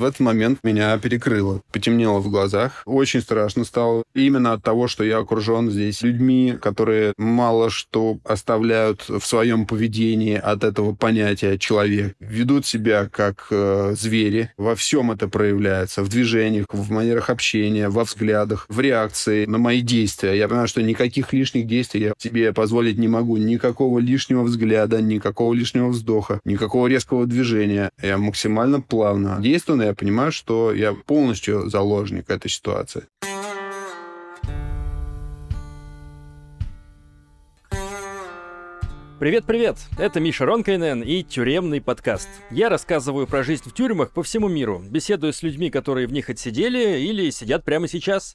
В этот момент меня перекрыло, потемнело в глазах. Очень страшно стало. Именно от того, что я окружен здесь людьми, которые мало что оставляют в своем поведении от этого понятия человек. Ведут себя как э, звери. Во всем это проявляется. В движениях, в манерах общения, во взглядах, в реакции на мои действия. Я понимаю, что никаких лишних действий я себе позволить не могу. Никакого лишнего взгляда, никакого лишнего вздоха, никакого резкого движения. Я максимально плавно действую, я понимаю, что я полностью заложник этой ситуации. Привет-привет! Это Миша Ронкайнен и тюремный подкаст. Я рассказываю про жизнь в тюрьмах по всему миру, беседую с людьми, которые в них отсидели или сидят прямо сейчас.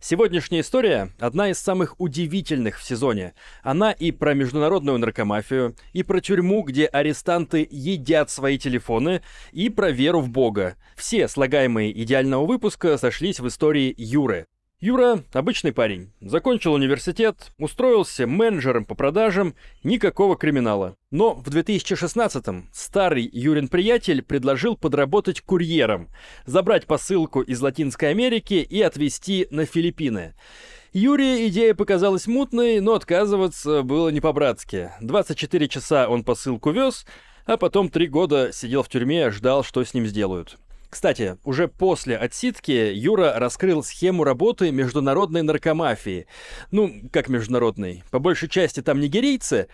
Сегодняшняя история – одна из самых удивительных в сезоне. Она и про международную наркомафию, и про тюрьму, где арестанты едят свои телефоны, и про веру в Бога. Все слагаемые идеального выпуска сошлись в истории Юры. Юра – обычный парень. Закончил университет, устроился менеджером по продажам, никакого криминала. Но в 2016-м старый Юрин приятель предложил подработать курьером, забрать посылку из Латинской Америки и отвезти на Филиппины. Юрия идея показалась мутной, но отказываться было не по-братски. 24 часа он посылку вез, а потом три года сидел в тюрьме, ждал, что с ним сделают. Кстати, уже после отсидки Юра раскрыл схему работы международной наркомафии. Ну, как международной? По большей части там нигерийцы.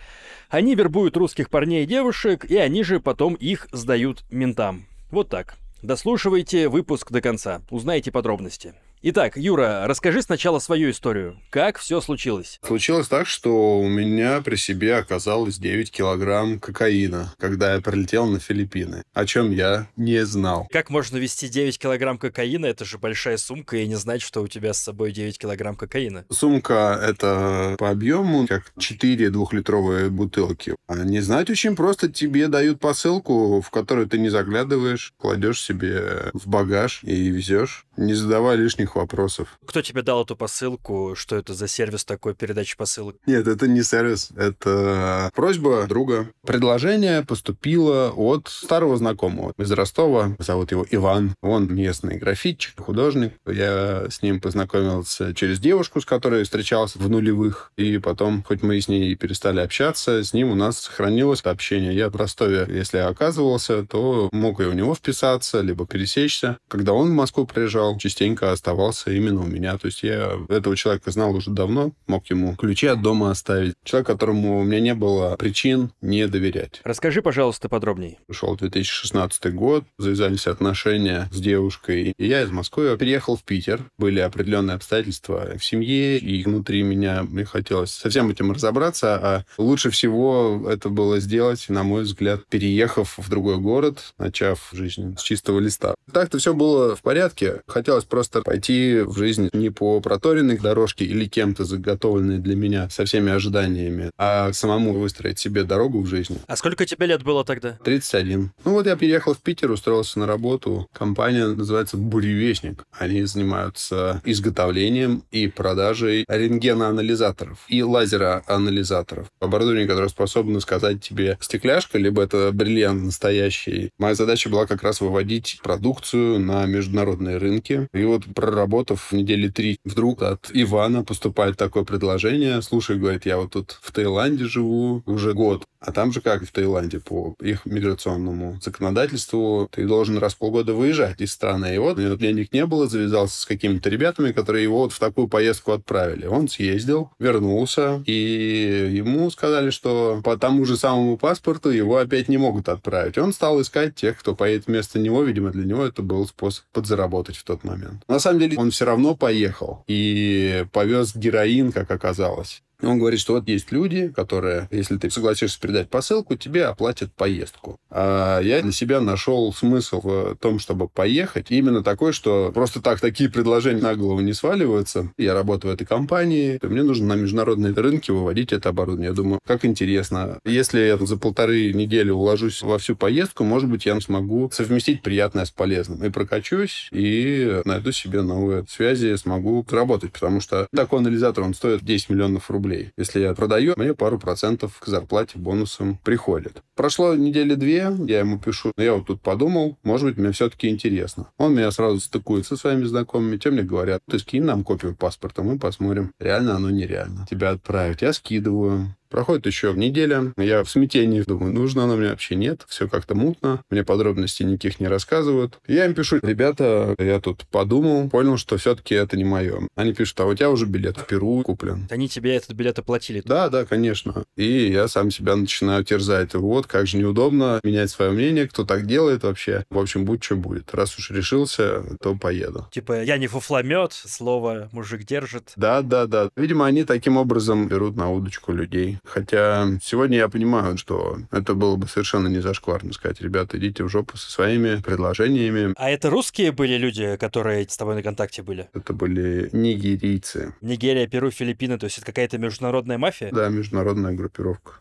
Они вербуют русских парней и девушек, и они же потом их сдают ментам. Вот так. Дослушивайте выпуск до конца, узнайте подробности. Итак, Юра, расскажи сначала свою историю. Как все случилось? Случилось так, что у меня при себе оказалось 9 килограмм кокаина, когда я прилетел на Филиппины, о чем я не знал. Как можно вести 9 килограмм кокаина? Это же большая сумка, и не знать, что у тебя с собой 9 килограмм кокаина. Сумка — это по объему как 4 двухлитровые бутылки. А не знать очень просто. Тебе дают посылку, в которую ты не заглядываешь, кладешь себе в багаж и везешь, не задавая лишних лишних вопросов. Кто тебе дал эту посылку? Что это за сервис такой передачи посылок? Нет, это не сервис. Это просьба друга. Предложение поступило от старого знакомого из Ростова. Зовут его Иван. Он местный графитчик, художник. Я с ним познакомился через девушку, с которой встречался в нулевых. И потом, хоть мы с ней перестали общаться, с ним у нас сохранилось общение. Я в Ростове, если оказывался, то мог и у него вписаться, либо пересечься. Когда он в Москву приезжал, частенько оставался оставался именно у меня. То есть я этого человека знал уже давно, мог ему ключи от дома оставить. Человек, которому у меня не было причин не доверять. Расскажи, пожалуйста, подробнее. Пришел 2016 год, завязались отношения с девушкой. И я из Москвы переехал в Питер. Были определенные обстоятельства в семье, и внутри меня мне хотелось со всем этим разобраться, а лучше всего это было сделать, на мой взгляд, переехав в другой город, начав жизнь с чистого листа. Так-то все было в порядке. Хотелось просто пойти в жизнь не по проторенной дорожке или кем-то заготовленной для меня со всеми ожиданиями, а самому выстроить себе дорогу в жизни. А сколько тебе лет было тогда? 31. Ну вот я переехал в Питер, устроился на работу. Компания называется «Буревестник». Они занимаются изготовлением и продажей рентгеноанализаторов и лазероанализаторов. Оборудование, которое способно сказать тебе стекляшка, либо это бриллиант настоящий. Моя задача была как раз выводить продукцию на международные рынки. И вот про проработав недели три, вдруг от Ивана поступает такое предложение. Слушай, говорит, я вот тут в Таиланде живу уже год. А там же как в Таиланде по их миграционному законодательству ты должен раз в полгода выезжать из страны. И вот денег не было, завязался с какими-то ребятами, которые его вот в такую поездку отправили. Он съездил, вернулся, и ему сказали, что по тому же самому паспорту его опять не могут отправить. Он стал искать тех, кто поедет вместо него. Видимо, для него это был способ подзаработать в тот момент. На самом деле он все равно поехал и повез героин, как оказалось. Он говорит, что вот есть люди, которые, если ты согласишься передать посылку, тебе оплатят поездку. А я для себя нашел смысл в том, чтобы поехать. Именно такой, что просто так такие предложения на голову не сваливаются. Я работаю в этой компании, мне нужно на международные рынки выводить это оборудование. Я думаю, как интересно. Если я за полторы недели уложусь во всю поездку, может быть, я смогу совместить приятное с полезным. И прокачусь, и найду себе новые связи, смогу работать. Потому что такой анализатор, он стоит 10 миллионов рублей рублей. Если я продаю, мне пару процентов к зарплате бонусом приходит. Прошло недели две, я ему пишу, я вот тут подумал, может быть, мне все-таки интересно. Он меня сразу стыкует со своими знакомыми, те мне говорят, ты скинь нам копию паспорта, мы посмотрим, реально оно нереально. Тебя отправить. Я скидываю, Проходит еще неделя. Я в смятении думаю, нужно оно мне вообще нет. Все как-то мутно. Мне подробностей никаких не рассказывают. Я им пишу, ребята, я тут подумал, понял, что все-таки это не мое. Они пишут, а у тебя уже билет в Перу куплен. Они тебе этот билет оплатили? Да, да, конечно. И я сам себя начинаю терзать. Вот, как же неудобно менять свое мнение, кто так делает вообще. В общем, будь что будет. Раз уж решился, то поеду. Типа, я не фуфломет, слово мужик держит. Да, да, да. Видимо, они таким образом берут на удочку людей. Хотя сегодня я понимаю, что это было бы совершенно не зашкварно сказать, ребята, идите в жопу со своими предложениями. А это русские были люди, которые с тобой на контакте были? Это были нигерийцы. Нигерия, Перу, Филиппины, то есть это какая-то международная мафия? Да, международная группировка.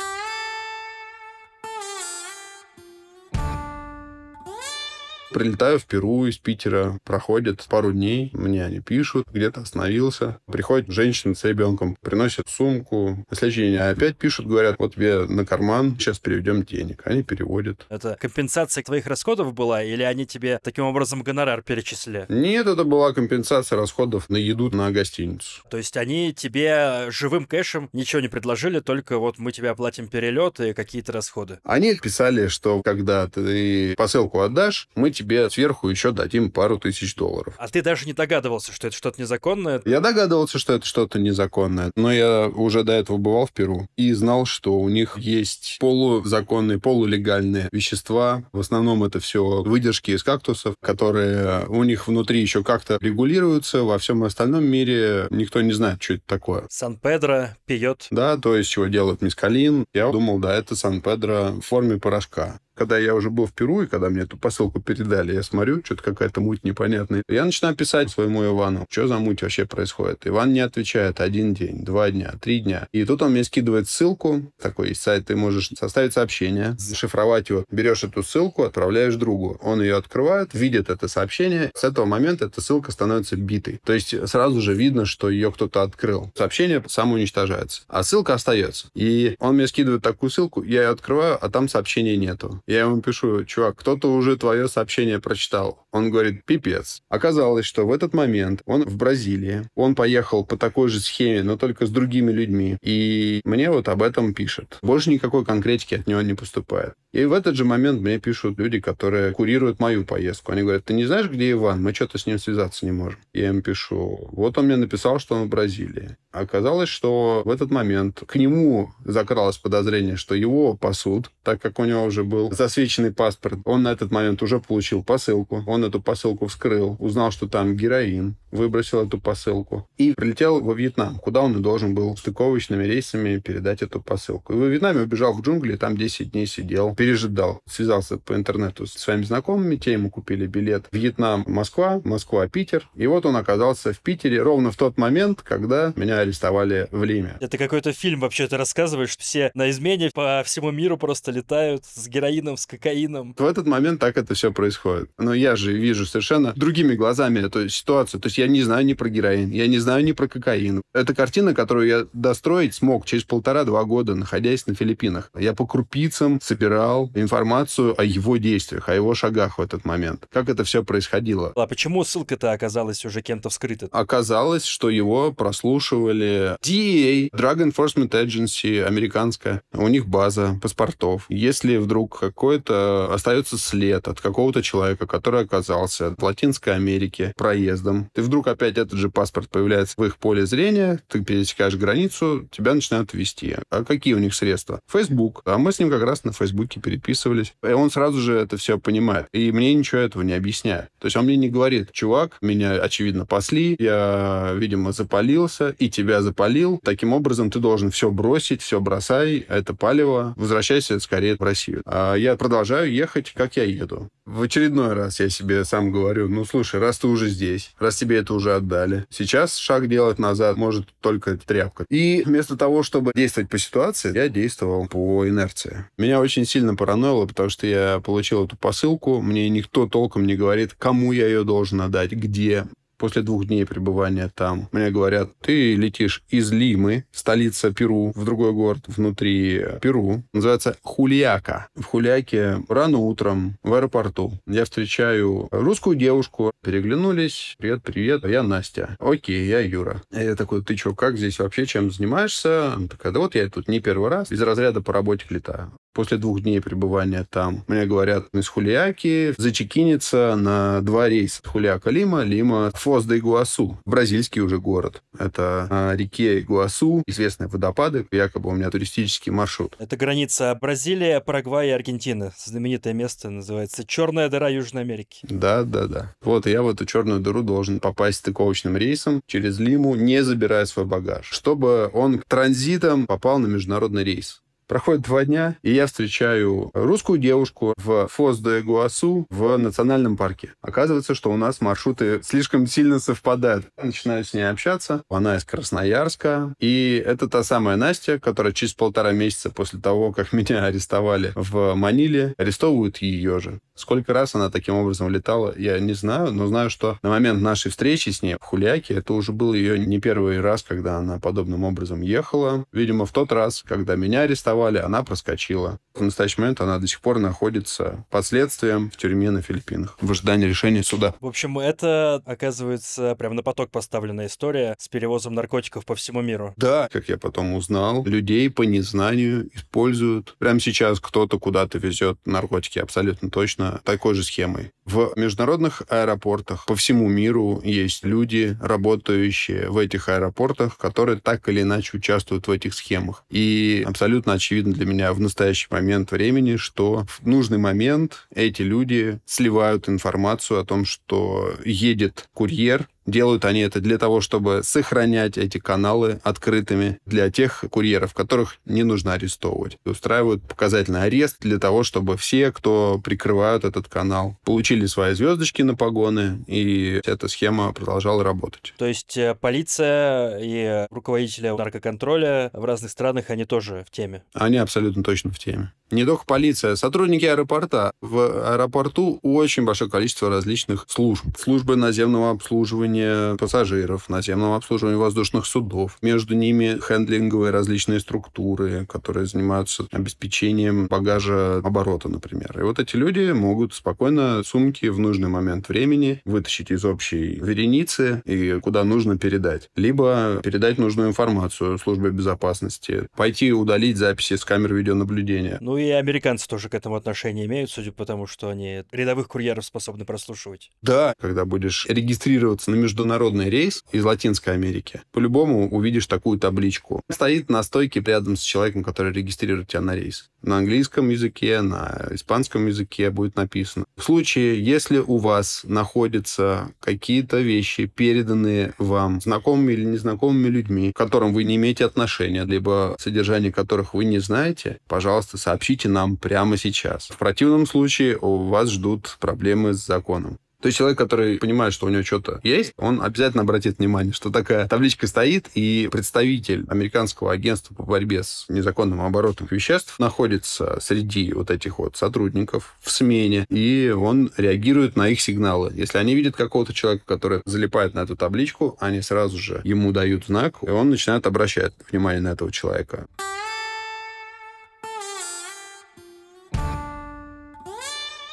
Прилетаю в Перу из Питера, проходит пару дней, мне они пишут, где-то остановился. Приходит женщина с ребенком, приносит сумку. На следующий день опять пишут, говорят, вот тебе на карман, сейчас переведем денег. Они переводят. Это компенсация твоих расходов была, или они тебе таким образом гонорар перечислили? Нет, это была компенсация расходов на еду на гостиницу. То есть они тебе живым кэшем ничего не предложили, только вот мы тебе оплатим перелет и какие-то расходы. Они писали, что когда ты посылку отдашь, мы тебе тебе сверху еще дадим пару тысяч долларов. А ты даже не догадывался, что это что-то незаконное? Я догадывался, что это что-то незаконное, но я уже до этого бывал в Перу и знал, что у них есть полузаконные, полулегальные вещества. В основном это все выдержки из кактусов, которые у них внутри еще как-то регулируются. Во всем остальном мире никто не знает, что это такое. Сан-Педро пьет. Да, то есть чего делают мискалин. Я думал, да, это Сан-Педро в форме порошка когда я уже был в Перу, и когда мне эту посылку передали, я смотрю, что-то какая-то муть непонятная. Я начинаю писать своему Ивану, что за муть вообще происходит. Иван не отвечает один день, два дня, три дня. И тут он мне скидывает ссылку, такой сайт, ты можешь составить сообщение, зашифровать его, берешь эту ссылку, отправляешь другу. Он ее открывает, видит это сообщение. С этого момента эта ссылка становится битой. То есть сразу же видно, что ее кто-то открыл. Сообщение самоуничтожается, а ссылка остается. И он мне скидывает такую ссылку, я ее открываю, а там сообщения нету. Я ему пишу, чувак, кто-то уже твое сообщение прочитал. Он говорит, пипец. Оказалось, что в этот момент он в Бразилии. Он поехал по такой же схеме, но только с другими людьми. И мне вот об этом пишет. Больше никакой конкретики от него не поступает. И в этот же момент мне пишут люди, которые курируют мою поездку. Они говорят, ты не знаешь, где Иван? Мы что-то с ним связаться не можем. Я им пишу, вот он мне написал, что он в Бразилии. Оказалось, что в этот момент к нему закралось подозрение, что его пасут, так как у него уже был засвеченный паспорт. Он на этот момент уже получил посылку. Он эту посылку вскрыл, узнал, что там героин, выбросил эту посылку и прилетел во Вьетнам, куда он и должен был стыковочными рейсами передать эту посылку. И во Вьетнаме убежал в джунгли, там 10 дней сидел, пережидал. Связался по интернету с своими знакомыми, те ему купили билет Вьетнам, Москва, Москва, Питер. И вот он оказался в Питере ровно в тот момент, когда меня арестовали в Лиме. Это какой-то фильм вообще ты рассказываешь, все на измене по всему миру просто летают с героином, с кокаином. В этот момент так это все происходит. Но я же вижу совершенно другими глазами эту ситуацию. То есть я не знаю ни про героин, я не знаю ни про кокаин. Это картина, которую я достроить смог через полтора-два года, находясь на Филиппинах. Я по крупицам собирал собирал информацию о его действиях, о его шагах в этот момент. Как это все происходило. А почему ссылка-то оказалась уже кем-то вскрыта? Оказалось, что его прослушивали DEA, Drug Enforcement Agency, американская. У них база паспортов. Если вдруг какой-то остается след от какого-то человека, который оказался в Латинской Америке проездом, ты вдруг опять этот же паспорт появляется в их поле зрения, ты пересекаешь границу, тебя начинают вести. А какие у них средства? Facebook. А мы с ним как раз на Фейсбуке Фейсбуке переписывались. И он сразу же это все понимает. И мне ничего этого не объясняет. То есть он мне не говорит, чувак, меня, очевидно, пасли, я, видимо, запалился, и тебя запалил. Таким образом, ты должен все бросить, все бросай, это палево, возвращайся скорее в Россию. А я продолжаю ехать, как я еду. В очередной раз я себе сам говорю, ну, слушай, раз ты уже здесь, раз тебе это уже отдали, сейчас шаг делать назад может только тряпка. И вместо того, чтобы действовать по ситуации, я действовал по инерции. Меня очень сильно сильно параноило, потому что я получил эту посылку, мне никто толком не говорит, кому я ее должен отдать, где. После двух дней пребывания там мне говорят, ты летишь из Лимы, столица Перу, в другой город внутри Перу. Называется Хулиака. В Хулиаке рано утром в аэропорту я встречаю русскую девушку. Переглянулись. Привет, привет. Я Настя. Окей, я Юра. Я такой, ты что, как здесь вообще, чем занимаешься? Она такая, да вот я тут не первый раз из разряда по работе летаю. После двух дней пребывания там мне говорят из Хулиаки зачекиниться на два рейса. Хулиака-Лима, Лима Фос де Игуасу, бразильский уже город. Это на реке Игуасу, известные водопады, якобы у меня туристический маршрут. Это граница Бразилия, Парагвай и Аргентина. Знаменитое место называется Черная дыра Южной Америки. Да, да, да. Вот я в эту черную дыру должен попасть стыковочным рейсом через Лиму, не забирая свой багаж, чтобы он транзитом попал на международный рейс. Проходит два дня, и я встречаю русскую девушку в Фос де Гуасу в национальном парке. Оказывается, что у нас маршруты слишком сильно совпадают. Начинаю с ней общаться. Она из Красноярска. И это та самая Настя, которая через полтора месяца после того, как меня арестовали в Маниле, арестовывают ее же. Сколько раз она таким образом летала, я не знаю, но знаю, что на момент нашей встречи с ней в Хулиаке это уже был ее не первый раз, когда она подобным образом ехала. Видимо, в тот раз, когда меня арестовали, она проскочила. В настоящий момент она до сих пор находится под следствием в тюрьме на Филиппинах в ожидании решения суда. В общем, это, оказывается, прям на поток поставленная история с перевозом наркотиков по всему миру. Да, как я потом узнал, людей по незнанию используют. Прямо сейчас кто-то куда-то везет наркотики абсолютно точно такой же схемой. В международных аэропортах по всему миру есть люди, работающие в этих аэропортах, которые так или иначе участвуют в этих схемах. И абсолютно очевидно для меня в настоящий момент времени, что в нужный момент эти люди сливают информацию о том, что едет курьер Делают они это для того, чтобы сохранять эти каналы открытыми для тех курьеров, которых не нужно арестовывать. Устраивают показательный арест для того, чтобы все, кто прикрывают этот канал, получили свои звездочки на погоны, и эта схема продолжала работать. То есть э, полиция и руководители наркоконтроля в разных странах, они тоже в теме? Они абсолютно точно в теме. Не только полиция, сотрудники аэропорта. В аэропорту очень большое количество различных служб. Службы наземного обслуживания пассажиров, наземного обслуживания воздушных судов. Между ними хендлинговые различные структуры, которые занимаются обеспечением багажа оборота, например. И вот эти люди могут спокойно сумки в нужный момент времени вытащить из общей вереницы и куда нужно передать. Либо передать нужную информацию службе безопасности, пойти удалить записи с камер видеонаблюдения. Ну и американцы тоже к этому отношение имеют, судя по тому, что они рядовых курьеров способны прослушивать. Да, когда будешь регистрироваться на международный рейс из Латинской Америки, по-любому увидишь такую табличку. Стоит на стойке рядом с человеком, который регистрирует тебя на рейс. На английском языке, на испанском языке будет написано. В случае, если у вас находятся какие-то вещи, переданные вам знакомыми или незнакомыми людьми, к которым вы не имеете отношения, либо содержание которых вы не знаете, пожалуйста, сообщите нам прямо сейчас. В противном случае у вас ждут проблемы с законом. То есть человек, который понимает, что у него что-то есть, он обязательно обратит внимание, что такая табличка стоит, и представитель американского агентства по борьбе с незаконным оборотом веществ находится среди вот этих вот сотрудников в смене, и он реагирует на их сигналы. Если они видят какого-то человека, который залипает на эту табличку, они сразу же ему дают знак, и он начинает обращать внимание на этого человека.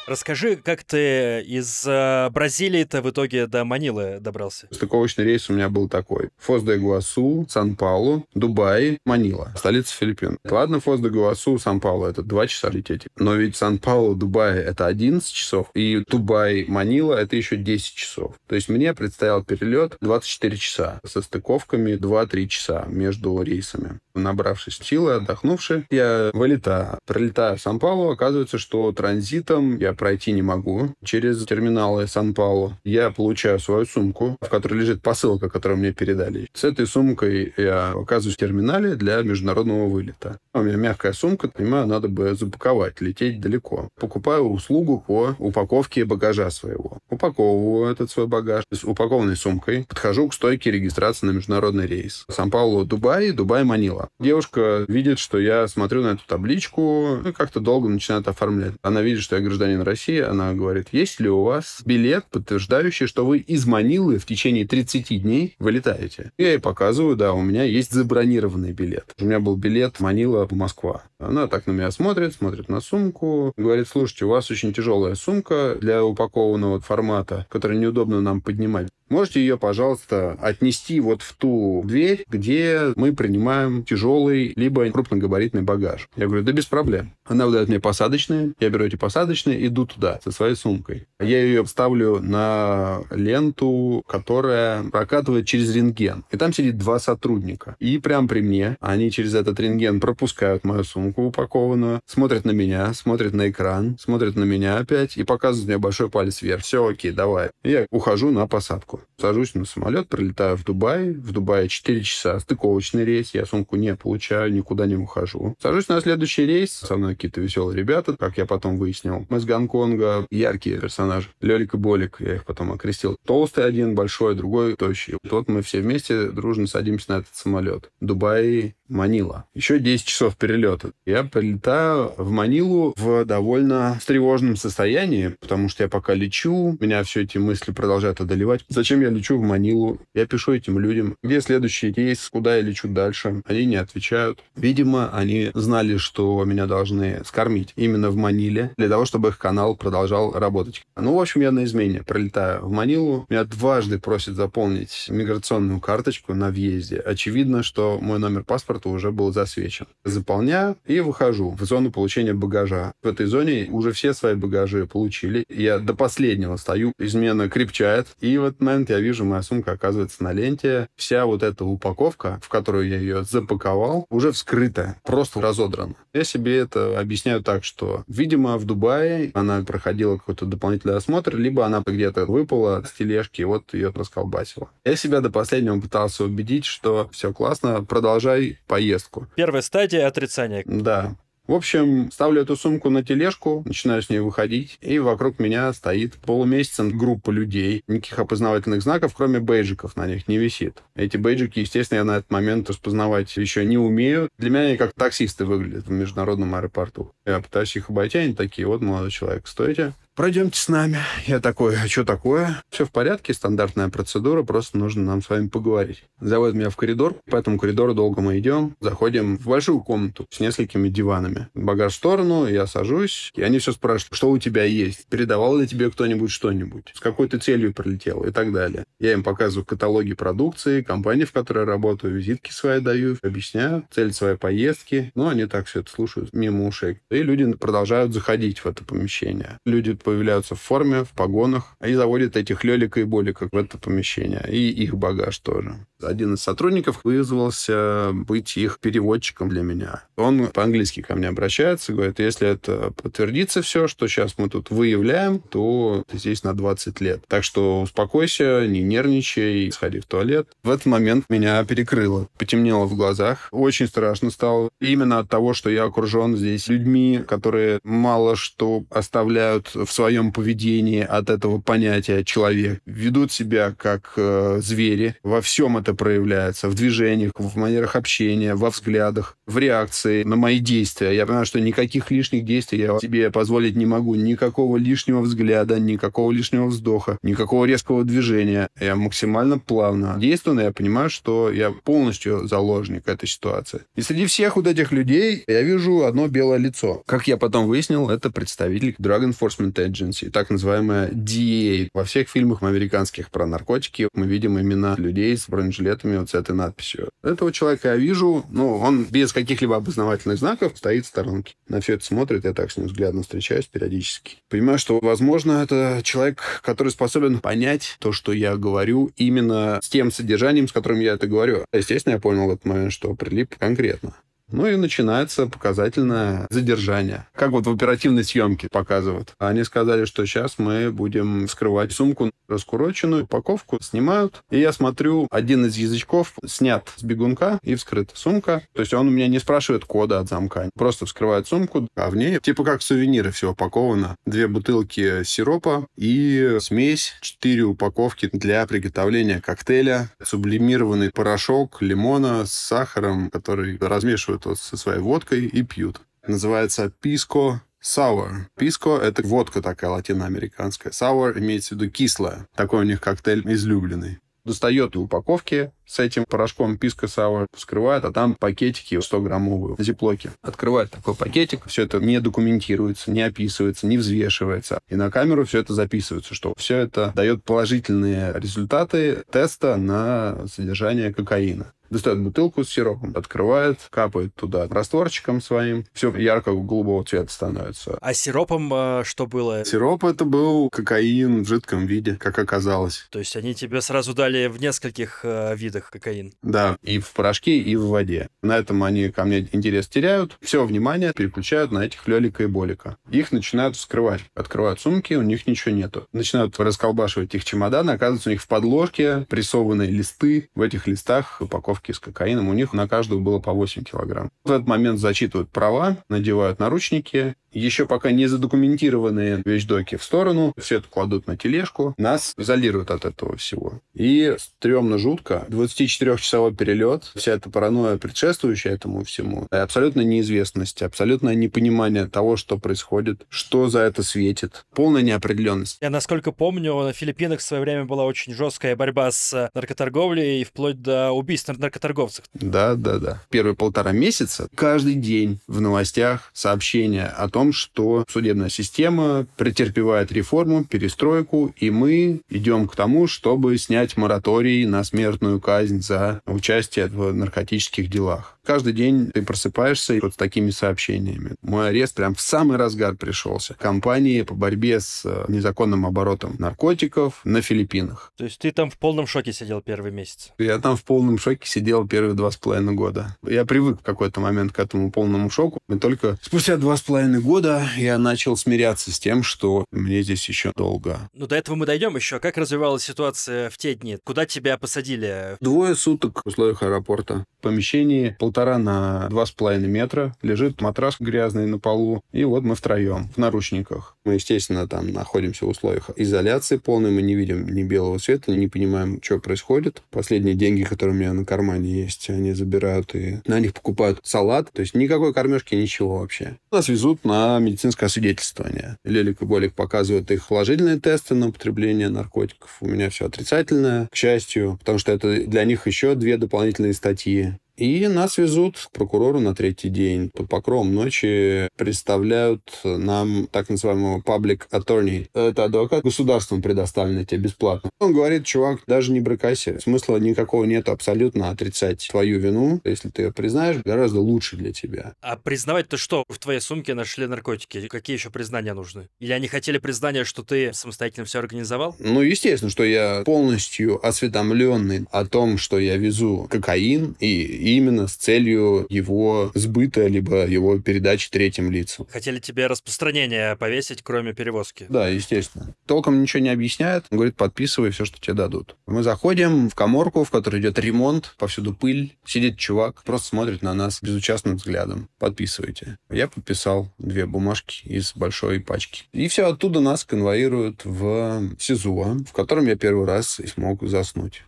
Расскажи, как ты из э, Бразилии-то в итоге до Манилы добрался? Стыковочный рейс у меня был такой. Фос-ду-Игуасу, Сан-Паулу, Дубай, Манила, столица Филиппин. Ладно, Фос-ду-Игуасу, Сан-Паулу, это два часа лететь. Но ведь Сан-Паулу, Дубай, это 11 часов, и Дубай, Манила, это еще 10 часов. То есть мне предстоял перелет 24 часа со стыковками 2-3 часа между рейсами. Набравшись силы, отдохнувши, я вылетаю. Пролетаю в Сан-Паулу, оказывается, что транзитом я пройти не могу через терминалы Сан-Паулу. Я получаю свою сумку, в которой лежит посылка, которую мне передали. С этой сумкой я оказываюсь в терминале для международного вылета. У меня мягкая сумка, понимаю, надо бы запаковать, лететь далеко. Покупаю услугу по упаковке багажа своего. Упаковываю этот свой багаж с упакованной сумкой. Подхожу к стойке регистрации на международный рейс. Сан-Паулу, Дубай, Дубай, Манила. Девушка видит, что я смотрю на эту табличку и как-то долго начинает оформлять. Она видит, что я гражданин время России, она говорит, есть ли у вас билет, подтверждающий, что вы из Манилы в течение 30 дней вылетаете? Я ей показываю, да, у меня есть забронированный билет. У меня был билет Манила-Москва. Она так на меня смотрит, смотрит на сумку, говорит, слушайте, у вас очень тяжелая сумка для упакованного формата, который неудобно нам поднимать. Можете ее, пожалуйста, отнести вот в ту дверь, где мы принимаем тяжелый либо крупногабаритный багаж. Я говорю, да без проблем. Она выдает мне посадочные, я беру эти посадочные, иду туда со своей сумкой. Я ее ставлю на ленту, которая прокатывает через рентген. И там сидит два сотрудника. И прямо при мне они через этот рентген пропускают мою сумку упакованную, смотрят на меня, смотрят на экран, смотрят на меня опять и показывают мне большой палец вверх. Все, окей, давай. Я ухожу на посадку. Сажусь на самолет, прилетаю в Дубай. В Дубае 4 часа стыковочный рейс. Я сумку не получаю, никуда не ухожу. Сажусь на следующий рейс. Со мной какие-то веселые ребята, как я потом выяснил. Мы из Гонконга. Яркие персонажи. Лёлик и Болик, я их потом окрестил. Толстый один, большой, другой тощий. Вот мы все вместе дружно садимся на этот самолет. Дубай, Манила. Еще 10 часов перелета. Я прилетаю в Манилу в довольно тревожном состоянии, потому что я пока лечу, меня все эти мысли продолжают одолевать. Зачем я лечу в Манилу? Я пишу этим людям, где следующий рейс, куда я лечу дальше. Они не отвечают. Видимо, они знали, что меня должны скормить именно в Маниле, для того, чтобы их канал продолжал работать. Ну, в общем, я на измене. Прилетаю в Манилу. Меня дважды просят заполнить миграционную карточку на въезде. Очевидно, что мой номер паспорта уже был засвечен. Заполняю и выхожу в зону получения багажа. В этой зоне уже все свои багажи получили. Я до последнего стою, измена крепчает. И в этот момент я вижу, моя сумка оказывается на ленте. Вся вот эта упаковка, в которую я ее запаковал, уже вскрыта, просто разодрана. Я себе это объясняю так, что, видимо, в Дубае она проходила какой-то дополнительный осмотр, либо она где-то выпала с тележки, и вот ее расколбасило. Я себя до последнего пытался убедить, что все классно, продолжай поездку. Первая стадия отрицания. Да. В общем, ставлю эту сумку на тележку, начинаю с ней выходить, и вокруг меня стоит полумесяцем группа людей. Никаких опознавательных знаков, кроме бейджиков, на них не висит. Эти бейджики, естественно, я на этот момент распознавать еще не умею. Для меня они как таксисты выглядят в международном аэропорту. Я пытаюсь их обойти, они такие, вот, молодой человек, стойте пройдемте с нами. Я такой, а что такое? Все в порядке, стандартная процедура, просто нужно нам с вами поговорить. Заводят меня в коридор, по этому коридору долго мы идем, заходим в большую комнату с несколькими диванами. Багаж в сторону, я сажусь, и они все спрашивают, что у тебя есть, передавал ли тебе кто-нибудь что-нибудь, с какой ты целью прилетел и так далее. Я им показываю каталоги продукции, компании, в которой работаю, визитки свои даю, объясняю цель своей поездки. Ну, они так все это слушают мимо ушей. И люди продолжают заходить в это помещение. Люди появляются в форме, в погонах, и заводят этих Лелика и Болика в это помещение, и их багаж тоже. Один из сотрудников вызвался быть их переводчиком для меня. Он по-английски ко мне обращается, говорит, если это подтвердится все, что сейчас мы тут выявляем, то ты здесь на 20 лет. Так что успокойся, не нервничай, сходи в туалет. В этот момент меня перекрыло, потемнело в глазах. Очень страшно стало. Именно от того, что я окружен здесь людьми, которые мало что оставляют в своем поведении от этого понятия человек. Ведут себя как э, звери. Во всем это проявляется. В движениях, в манерах общения, во взглядах, в реакции на мои действия. Я понимаю, что никаких лишних действий я себе позволить не могу. Никакого лишнего взгляда, никакого лишнего вздоха, никакого резкого движения. Я максимально плавно действую, но я понимаю, что я полностью заложник этой ситуации. И среди всех вот этих людей я вижу одно белое лицо. Как я потом выяснил, это представитель Drug Enforcement Agency, так называемая DEA. Во всех фильмах американских про наркотики мы видим именно людей с бронежилетами вот с этой надписью. Этого человека я вижу, ну, он без каких-либо обознавательных знаков стоит в сторонке. На все это смотрит, я так с ним взглядом встречаюсь периодически. Понимаю, что, возможно, это человек, который способен понять то, что я говорю, именно с тем содержанием, с которым я это говорю. Естественно, я понял в этот момент, что прилип конкретно. Ну и начинается показательное задержание. Как вот в оперативной съемке показывают. Они сказали, что сейчас мы будем вскрывать сумку, раскуроченную упаковку, снимают. И я смотрю, один из язычков снят с бегунка и вскрыта сумка. То есть он у меня не спрашивает кода от замка. Просто вскрывает сумку, а в ней, типа как сувениры все упаковано. Две бутылки сиропа и смесь, четыре упаковки для приготовления коктейля, сублимированный порошок лимона с сахаром, который размешивают вот со своей водкой и пьют. Называется писко Sour. Писко — это водка такая латиноамериканская. Sour имеется в виду кислая. Такой у них коктейль излюбленный достает упаковки с этим порошком писка сауэр, вскрывает, а там пакетики 100-граммовые в зиплоке. Открывает такой пакетик, все это не документируется, не описывается, не взвешивается. И на камеру все это записывается, что все это дает положительные результаты теста на содержание кокаина достает бутылку с сиропом, открывает, капает туда растворчиком своим, все ярко-голубого цвета становится. А сиропом э, что было? Сироп это был кокаин в жидком виде, как оказалось. То есть они тебе сразу дали в нескольких э, видах кокаин? Да, и в порошке, и в воде. На этом они ко мне интерес теряют, все внимание переключают на этих Лелика и Болика. Их начинают вскрывать. Открывают сумки, у них ничего нету. Начинают расколбашивать их чемоданы, оказывается, у них в подложке прессованные листы. В этих листах упаковки упаковки с кокаином, у них на каждую было по 8 килограмм. В этот момент зачитывают права, надевают наручники, еще пока не задокументированные вещдоки в сторону, все это кладут на тележку, нас изолируют от этого всего. И стрёмно жутко. 24-часовой перелет, вся эта паранойя, предшествующая этому всему, абсолютно неизвестность, абсолютное непонимание того, что происходит, что за это светит, полная неопределенность. Я, насколько помню, на Филиппинах в свое время была очень жесткая борьба с наркоторговлей и вплоть до убийств наркоторговцев. Да, да, да. Первые полтора месяца каждый день в новостях сообщения о том, что судебная система претерпевает реформу, перестройку, и мы идем к тому, чтобы снять мораторий на смертную казнь за участие в наркотических делах. Каждый день ты просыпаешься вот с такими сообщениями. Мой арест прям в самый разгар пришелся. Компании по борьбе с э, незаконным оборотом наркотиков на Филиппинах. То есть ты там в полном шоке сидел первый месяц? Я там в полном шоке сидел первые два с половиной года. Я привык в какой-то момент к этому полному шоку. И только спустя два с половиной года я начал смиряться с тем, что мне здесь еще долго. Ну, до этого мы дойдем еще. Как развивалась ситуация в те дни? Куда тебя посадили? Двое суток в условиях аэропорта. В помещении полтора на два с половиной метра. Лежит матрас грязный на полу. И вот мы втроем в наручниках. Мы, естественно, там находимся в условиях изоляции полной. Мы не видим ни белого света, не понимаем, что происходит. Последние деньги, которые у меня на кармане есть, они забирают и на них покупают салат. То есть никакой кормежки, ничего вообще. Нас везут на медицинское освидетельствование. Лелик и Болик показывают их положительные тесты на употребление наркотиков. У меня все отрицательное, к счастью, потому что это для них еще две дополнительные статьи. И нас везут к прокурору на третий день. Под покровом ночи представляют нам так называемого public attorney. Это адвокат государством предоставленный тебе бесплатно. Он говорит, чувак, даже не брыкайся. Смысла никакого нет абсолютно отрицать твою вину. Если ты ее признаешь, гораздо лучше для тебя. А признавать-то что? В твоей сумке нашли наркотики. Какие еще признания нужны? Или они хотели признания, что ты самостоятельно все организовал? Ну, естественно, что я полностью осведомленный о том, что я везу кокаин и именно с целью его сбыта, либо его передачи третьим лицам. Хотели тебе распространение повесить, кроме перевозки? Да, естественно. Толком ничего не объясняет. Он говорит, подписывай все, что тебе дадут. Мы заходим в коморку, в которой идет ремонт, повсюду пыль. Сидит чувак, просто смотрит на нас безучастным взглядом. Подписывайте. Я подписал две бумажки из большой пачки. И все оттуда нас конвоируют в СИЗО, в котором я первый раз смог заснуть.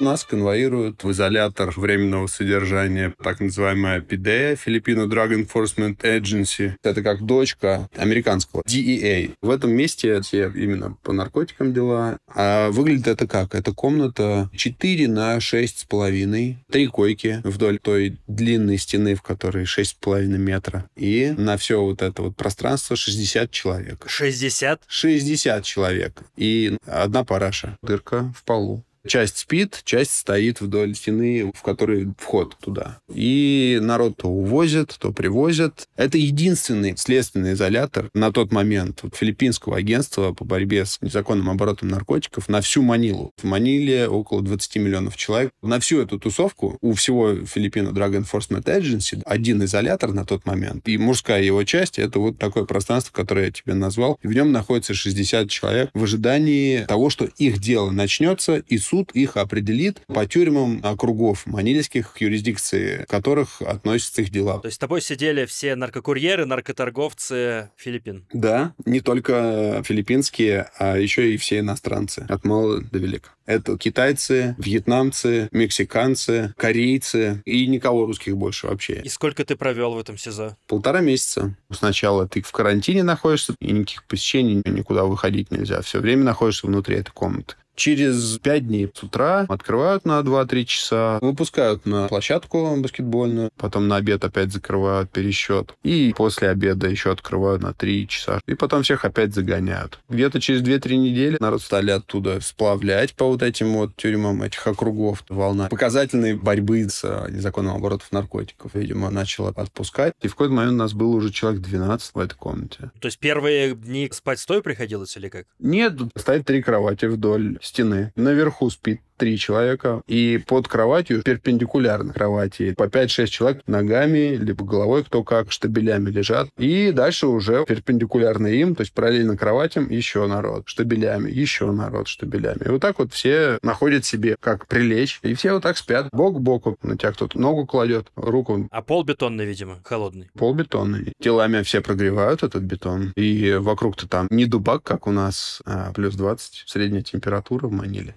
Нас конвоируют в изолятор временного содержания, так называемая PDE, Filipino Drug Enforcement Agency. Это как дочка американского DEA. В этом месте все именно по наркотикам дела. А выглядит это как? Это комната 4 на 6 с половиной, три койки вдоль той длинной стены, в которой 6 с половиной метра. И на все вот это вот пространство 60 человек. 60? 60 человек. И одна параша. Дырка в полу. Часть спит, часть стоит вдоль стены, в которой вход туда. И народ то увозят, то привозят. Это единственный следственный изолятор на тот момент филиппинского агентства по борьбе с незаконным оборотом наркотиков на всю Манилу. В Маниле около 20 миллионов человек. На всю эту тусовку у всего Филиппина Drug Enforcement Agency один изолятор на тот момент. И мужская его часть — это вот такое пространство, которое я тебе назвал. В нем находится 60 человек в ожидании того, что их дело начнется, и суд суд их определит по тюрьмам округов манильских, к юрисдикции которых относятся их дела. То есть с тобой сидели все наркокурьеры, наркоторговцы Филиппин? Да, не только филиппинские, а еще и все иностранцы, от мала до велика. Это китайцы, вьетнамцы, мексиканцы, корейцы и никого русских больше вообще. И сколько ты провел в этом СИЗО? Полтора месяца. Сначала ты в карантине находишься, и никаких посещений, никуда выходить нельзя. Все время находишься внутри этой комнаты. Через пять дней с утра открывают на 2-3 часа, выпускают на площадку баскетбольную, потом на обед опять закрывают пересчет, и после обеда еще открывают на 3 часа, и потом всех опять загоняют. Где-то через 2-3 недели народ стали оттуда сплавлять по вот этим вот тюрьмам этих округов. Волна показательной борьбы с незаконным оборотом наркотиков, видимо, начала отпускать. И в какой-то момент у нас было уже человек 12 в этой комнате. То есть первые дни спать стоя приходилось или как? Нет, стоит три кровати вдоль стены. Наверху спит три человека, и под кроватью, перпендикулярно кровати, по 5-6 человек ногами, либо головой, кто как, штабелями лежат. И дальше уже перпендикулярно им, то есть параллельно кроватям, еще народ, штабелями, еще народ, штабелями. И вот так вот все находят себе, как прилечь, и все вот так спят, бок к боку. На тебя кто-то ногу кладет, руку. А пол бетонный, видимо, холодный. Пол бетонный. Телами все прогревают этот бетон, и вокруг-то там не дубак, как у нас, а плюс 20 средняя температура в Маниле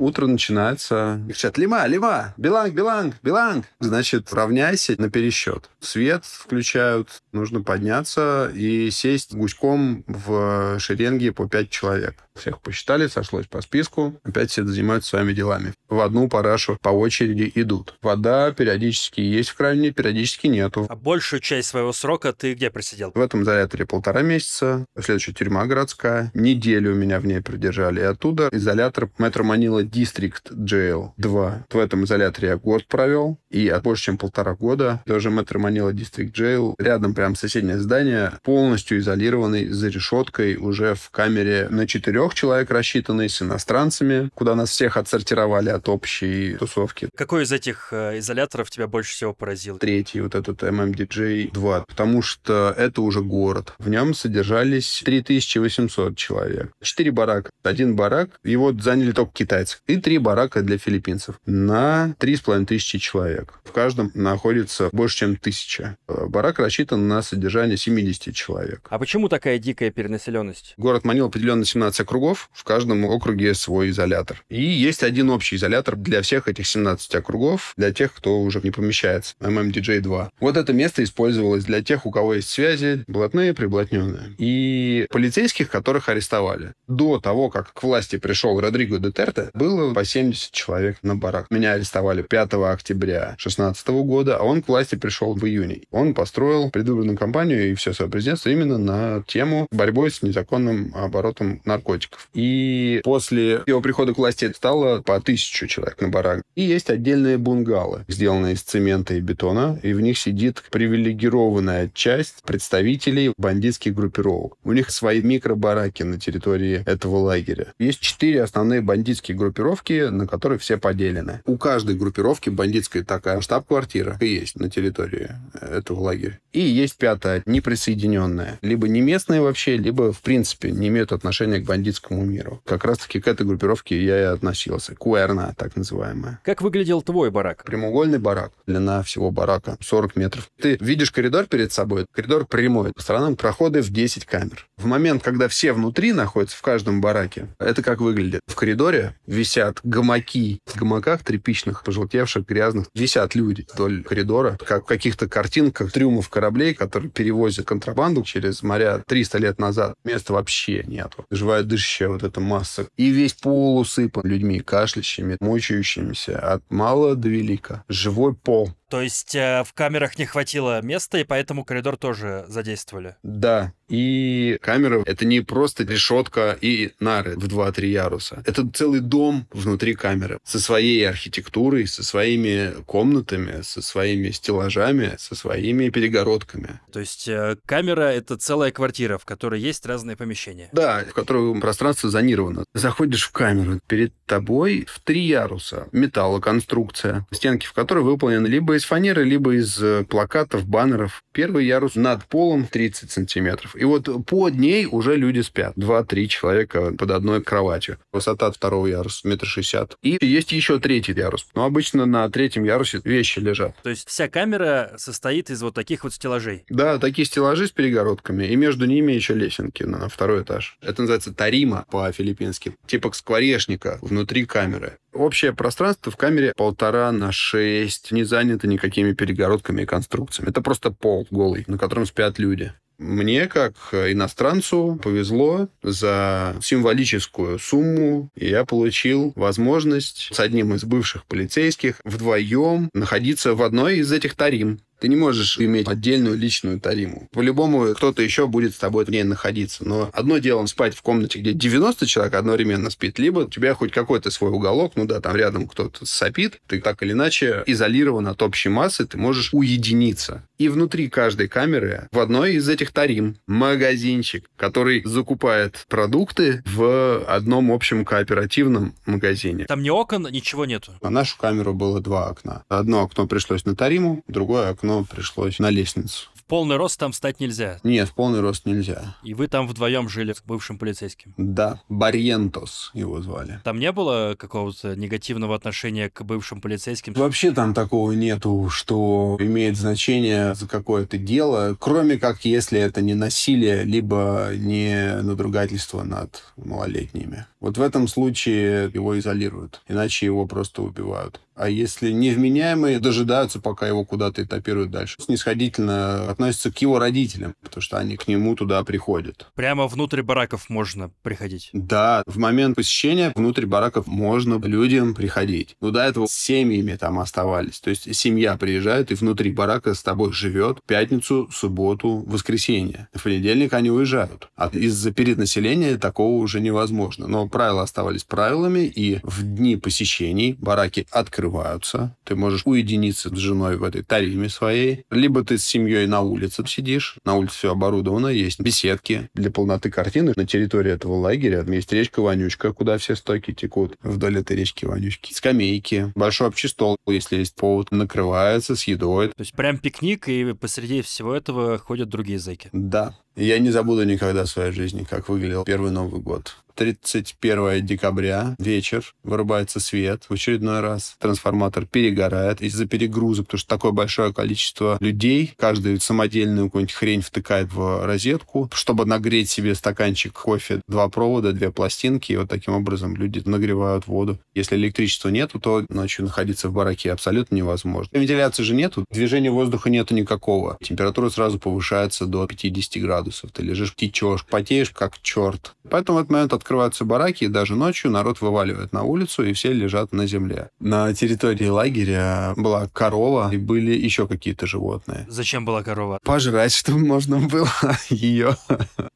утро начинается. Кричат, Лима, Лима, Беланг, Беланг, Беланг. Значит, равняйся на пересчет. Свет включают, нужно подняться и сесть гуськом в шеренге по пять человек. Всех посчитали, сошлось по списку. Опять все занимаются своими делами. В одну парашу по очереди идут. Вода периодически есть в кране, периодически нету. А большую часть своего срока ты где просидел? В этом изоляторе полтора месяца. Следующая тюрьма городская. Неделю меня в ней продержали. И оттуда изолятор метро Манила District Jail 2. В этом изоляторе я год провел. И больше, чем полтора года тоже метро Манила District Jail. Рядом прям соседнее здание, полностью изолированный за решеткой уже в камере на четырех человек рассчитанный с иностранцами, куда нас всех отсортировали от общей тусовки. Какой из этих э, изоляторов тебя больше всего поразил? Третий, вот этот MMDJ 2, потому что это уже город. В нем содержались 3800 человек. Четыре барака. Один барак, его заняли только китайцы. И три барака для филиппинцев на 3,5 тысячи человек. В каждом находится больше, чем тысяча. Барак рассчитан на содержание 70 человек. А почему такая дикая перенаселенность? Город Манил определенно 17 округов. В каждом округе свой изолятор. И есть один общий изолятор для всех этих 17 округов, для тех, кто уже не помещается. MMDJ-2. Вот это место использовалось для тех, у кого есть связи, блатные, приблотненные. И полицейских, которых арестовали. До того, как к власти пришел Родриго Дутерте, было по 70 человек на барак. Меня арестовали 5 октября 2016 года, а он к власти пришел в июне. Он построил предвыборную кампанию и все свое президентство именно на тему борьбы с незаконным оборотом наркотиков. И после его прихода к власти стало по тысячу человек на барак. И есть отдельные бунгалы, сделанные из цемента и бетона, и в них сидит привилегированная часть представителей бандитских группировок. У них свои микробараки на территории этого лагеря. Есть четыре основные бандитские группировки, на которые все поделены. У каждой группировки бандитская такая штаб-квартира есть на территории этого лагеря. И есть пятая, неприсоединенная. Либо не местные вообще, либо, в принципе, не имеют отношения к бандитскому миру. Как раз-таки к этой группировке я и относился. Куэрна, так называемая. Как выглядел твой барак? Прямоугольный барак. Длина всего барака 40 метров. Ты видишь коридор перед собой. Коридор прямой. По сторонам проходы в 10 камер. В момент, когда все внутри находятся, в каждом бараке, это как выглядит. В коридоре висят гамаки. В гамаках тряпичных, пожелтевших, грязных, висят люди вдоль коридора, как в каких-то картинках трюмов кораблей, которые перевозят контрабанду через моря 300 лет назад. Места вообще нету. Живая дышащая вот эта масса. И весь пол усыпан людьми, кашлящими, мучающимися от мала до велика. Живой пол. То есть э, в камерах не хватило места, и поэтому коридор тоже задействовали? Да. И камера — это не просто решетка и нары в 2-3 яруса. Это целый дом внутри камеры со своей архитектурой, со своими комнатами, со своими стеллажами, со своими перегородками. То есть э, камера — это целая квартира, в которой есть разные помещения? Да, в которой пространство зонировано. Заходишь в камеру, перед тобой в три яруса металлоконструкция, стенки в которой выполнены либо из фанеры, либо из э, плакатов, баннеров. Первый ярус над полом 30 сантиметров. И вот под ней уже люди спят. Два-три человека под одной кроватью. Высота второго яруса метр шестьдесят. И есть еще третий ярус. Но обычно на третьем ярусе вещи лежат. То есть вся камера состоит из вот таких вот стеллажей? Да, такие стеллажи с перегородками. И между ними еще лесенки на второй этаж. Это называется тарима по-филиппински. Типа скворечника внутри камеры. Общее пространство в камере полтора на шесть, не занято никакими перегородками и конструкциями. Это просто пол голый, на котором спят люди. Мне, как иностранцу, повезло за символическую сумму, я получил возможность с одним из бывших полицейских вдвоем находиться в одной из этих тарим. Ты не можешь иметь отдельную личную тариму. По-любому кто-то еще будет с тобой в ней находиться. Но одно дело спать в комнате, где 90 человек одновременно спит, либо у тебя хоть какой-то свой уголок, ну да, там рядом кто-то сопит, ты так или иначе изолирован от общей массы, ты можешь уединиться. И внутри каждой камеры в одной из этих тарим магазинчик, который закупает продукты в одном общем кооперативном магазине. Там ни окон, ничего нету. На нашу камеру было два окна. Одно окно пришлось на тариму, другое окно пришлось на лестницу. В полный рост там стать нельзя. Нет, в полный рост нельзя. И вы там вдвоем жили с бывшим полицейским. Да, Барьентос его звали. Там не было какого-то негативного отношения к бывшим полицейским? Вообще там такого нету, что имеет значение за какое-то дело, кроме как если это не насилие, либо не надругательство над малолетними. Вот в этом случае его изолируют, иначе его просто убивают. А если невменяемые, дожидаются, пока его куда-то этапируют дальше. Снисходительно относятся к его родителям, потому что они к нему туда приходят. Прямо внутрь бараков можно приходить? Да, в момент посещения внутрь бараков можно людям приходить. Но до этого с семьями там оставались. То есть семья приезжает и внутри барака с тобой живет пятницу, субботу, воскресенье. В понедельник они уезжают. А из-за переднаселения такого уже невозможно. Но правила оставались правилами, и в дни посещений бараки открываются. Ты можешь уединиться с женой в этой тариме своей. Либо ты с семьей на улице сидишь. На улице все оборудовано, есть беседки. Для полноты картины на территории этого лагеря есть речка Вонючка, куда все стоки текут вдоль этой речки Вонючки. Скамейки, большой общестол, если есть повод, накрывается с едой. То есть прям пикник, и посреди всего этого ходят другие зэки? Да. Я не забуду никогда в своей жизни, как выглядел первый Новый год. 31 декабря, вечер, вырубается свет в очередной раз. Трансформатор перегорает из-за перегрузок, потому что такое большое количество людей, каждый самодельную какую-нибудь хрень втыкает в розетку, чтобы нагреть себе стаканчик кофе, два провода, две пластинки, и вот таким образом люди нагревают воду. Если электричества нету, то ночью находиться в бараке абсолютно невозможно. Вентиляции же нету, движения воздуха нету никакого. Температура сразу повышается до 50 градусов. Ты лежишь, течешь, потеешь как черт. Поэтому в этот момент открываются бараки, и даже ночью народ вываливает на улицу, и все лежат на земле. На территории лагеря была корова, и были еще какие-то животные. Зачем была корова? Пожрать, чтобы можно было ее.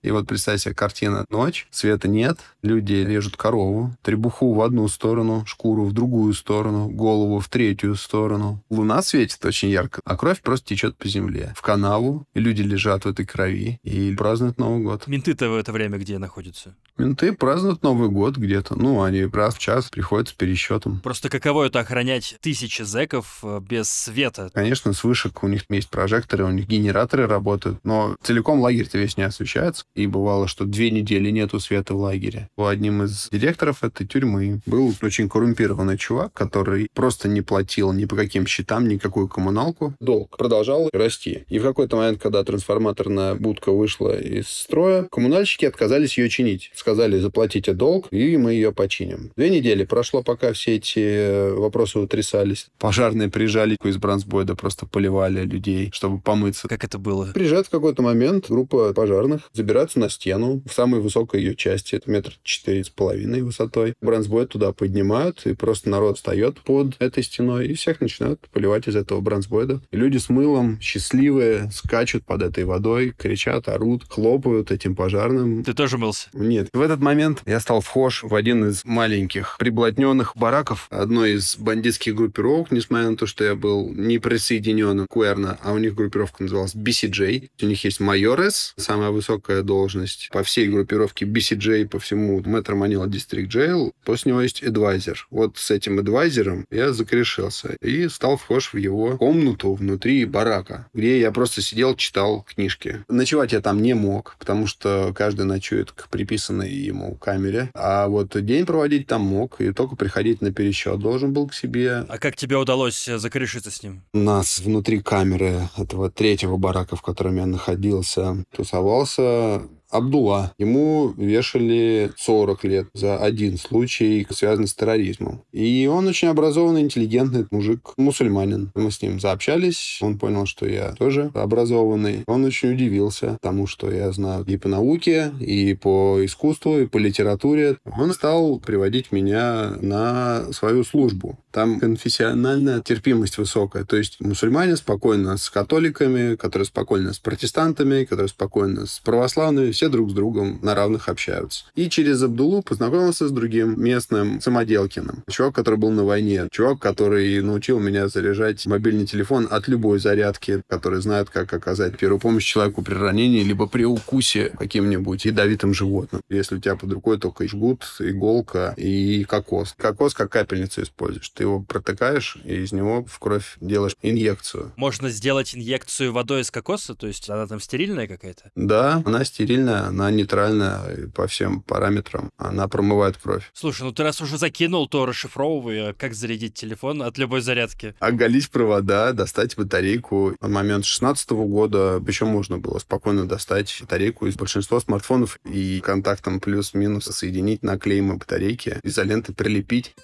И вот представь себе картина. Ночь, света нет, люди режут корову, требуху в одну сторону, шкуру в другую сторону, голову в третью сторону. Луна светит очень ярко, а кровь просто течет по земле. В канаву, и люди лежат в этой крови и празднуют Новый год. Менты-то в это время где находятся? Менты празднуют Новый год где-то. Ну, они раз в час приходят с пересчетом. Просто каково это охранять тысячи зэков э, без света? Конечно, с вышек у них есть прожекторы, у них генераторы работают, но целиком лагерь-то весь не освещается. И бывало, что две недели нету света в лагере. У одним из директоров этой тюрьмы был очень коррумпированный чувак, который просто не платил ни по каким счетам, никакую коммуналку. Долг продолжал расти. И в какой-то момент, когда трансформаторная будка вышла из строя, коммунальщики отказались ее чинить. Сказали, заплатите долг, и мы ее починим. Две недели прошло, пока все эти э, вопросы утрясались. Пожарные приезжали из Бронсбойда, просто поливали людей, чтобы помыться. Как это было? Приезжает в какой-то момент группа пожарных, забираются на стену в самой высокой ее части, это метр четыре с половиной высотой. Бронзбойд туда поднимают, и просто народ встает под этой стеной, и всех начинают поливать из этого бронзбойда. И люди с мылом, счастливые, скачут под этой водой, кричат, орут, хлопают этим пожарным. Ты тоже мылся? Нет. В этот момент я стал вхож в один из маленьких приблотненных бараков одной из бандитских группировок, несмотря на то, что я был не присоединен к Уэрна, а у них группировка называлась BCJ. У них есть майорес, самая высокая должность по всей группировке BCJ, по всему Metro Manila District Jail. После него есть адвайзер. Вот с этим адвайзером я закрешился и стал вхож в его комнату внутри барака, где я просто сидел, читал книжки. Ночевать я там не мог, потому что каждый ночует к приписанной ему камере. А вот день проводить там мог, и только приходить на пересчет должен был к себе. А как тебе удалось э, закрешиться с ним? У нас внутри камеры этого третьего барака, в котором я находился, тусовался Абдулла. Ему вешали 40 лет за один случай, связанный с терроризмом. И он очень образованный, интеллигентный мужик, мусульманин. Мы с ним заобщались, он понял, что я тоже образованный. Он очень удивился тому, что я знаю и по науке, и по искусству, и по литературе. Он стал приводить меня на свою службу. Там конфессиональная терпимость высокая. То есть мусульмане спокойно с католиками, которые спокойно с протестантами, которые спокойно с православными. Все друг с другом на равных общаются. И через Абдулу познакомился с другим местным самоделкиным. Чувак, который был на войне. Чувак, который научил меня заряжать мобильный телефон от любой зарядки, который знает, как оказать первую помощь человеку при ранении, либо при укусе каким-нибудь ядовитым животным. Если у тебя под рукой только жгут, иголка и кокос. Кокос как капельницу используешь. Ты его протыкаешь, и из него в кровь делаешь инъекцию. Можно сделать инъекцию водой из кокоса, то есть она там стерильная какая-то? Да, она стерильная, она нейтральная по всем параметрам. Она промывает кровь. Слушай, ну ты раз уже закинул, то расшифровывай, а как зарядить телефон от любой зарядки. Оголить провода, достать батарейку. На момент 16 года еще можно было спокойно достать батарейку из большинства смартфонов и контактом плюс-минус соединить на клеймы батарейки, изоленты прилепить.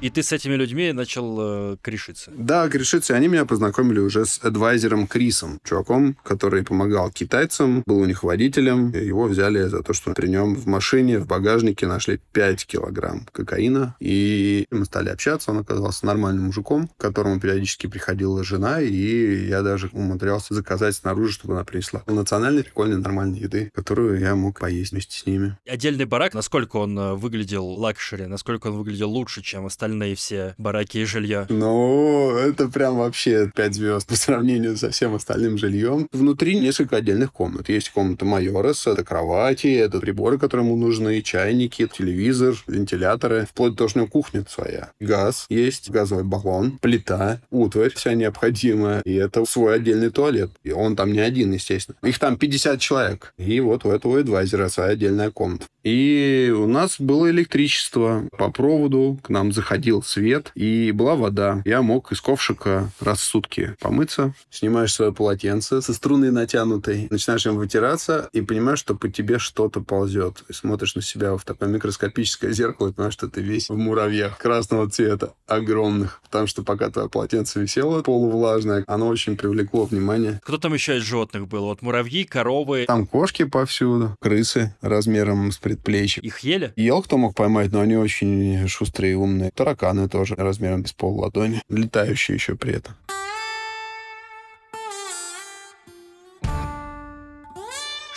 И ты с этими людьми начал э, корешиться? Да, корешиться. Они меня познакомили уже с адвайзером Крисом, чуваком, который помогал китайцам, был у них водителем. Его взяли за то, что при нем в машине, в багажнике нашли 5 килограмм кокаина. И мы стали общаться. Он оказался нормальным мужиком, к которому периодически приходила жена, и я даже умудрялся заказать снаружи, чтобы она принесла национальной прикольной нормальной еды, которую я мог поесть вместе с ними. Отдельный барак, насколько он э, выглядел luxury, насколько он выглядел лучше, чем остальные остальные все бараки и жилья? Ну, это прям вообще 5 звезд по сравнению со всем остальным жильем. Внутри несколько отдельных комнат. Есть комната mayores, это кровати, это приборы, которые ему нужны, чайники, телевизор, вентиляторы, вплоть до того, что у него кухня своя. Газ есть, газовый баллон, плита, утварь вся необходимая. И это свой отдельный туалет. И он там не один, естественно. Их там 50 человек. И вот у этого adviser'а своя отдельная комната. И у нас было электричество по проводу, к нам заходил свет, и была вода. Я мог из ковшика раз в сутки помыться. Снимаешь свое полотенце со струной натянутой, начинаешь им вытираться, и понимаешь, что по тебе что-то ползет. И смотришь на себя в такое микроскопическое зеркало, и понимаешь, что ты весь в муравьях красного цвета, огромных. Потому что пока твое полотенце висело полувлажное, оно очень привлекло внимание. Кто там еще из животных был? Вот муравьи, коровы. Там кошки повсюду, крысы размером с предплечье. Их ели? Ел кто мог поймать, но они очень шустрые и умные. Тараканы тоже размером с пол ладони. Летающие еще при этом.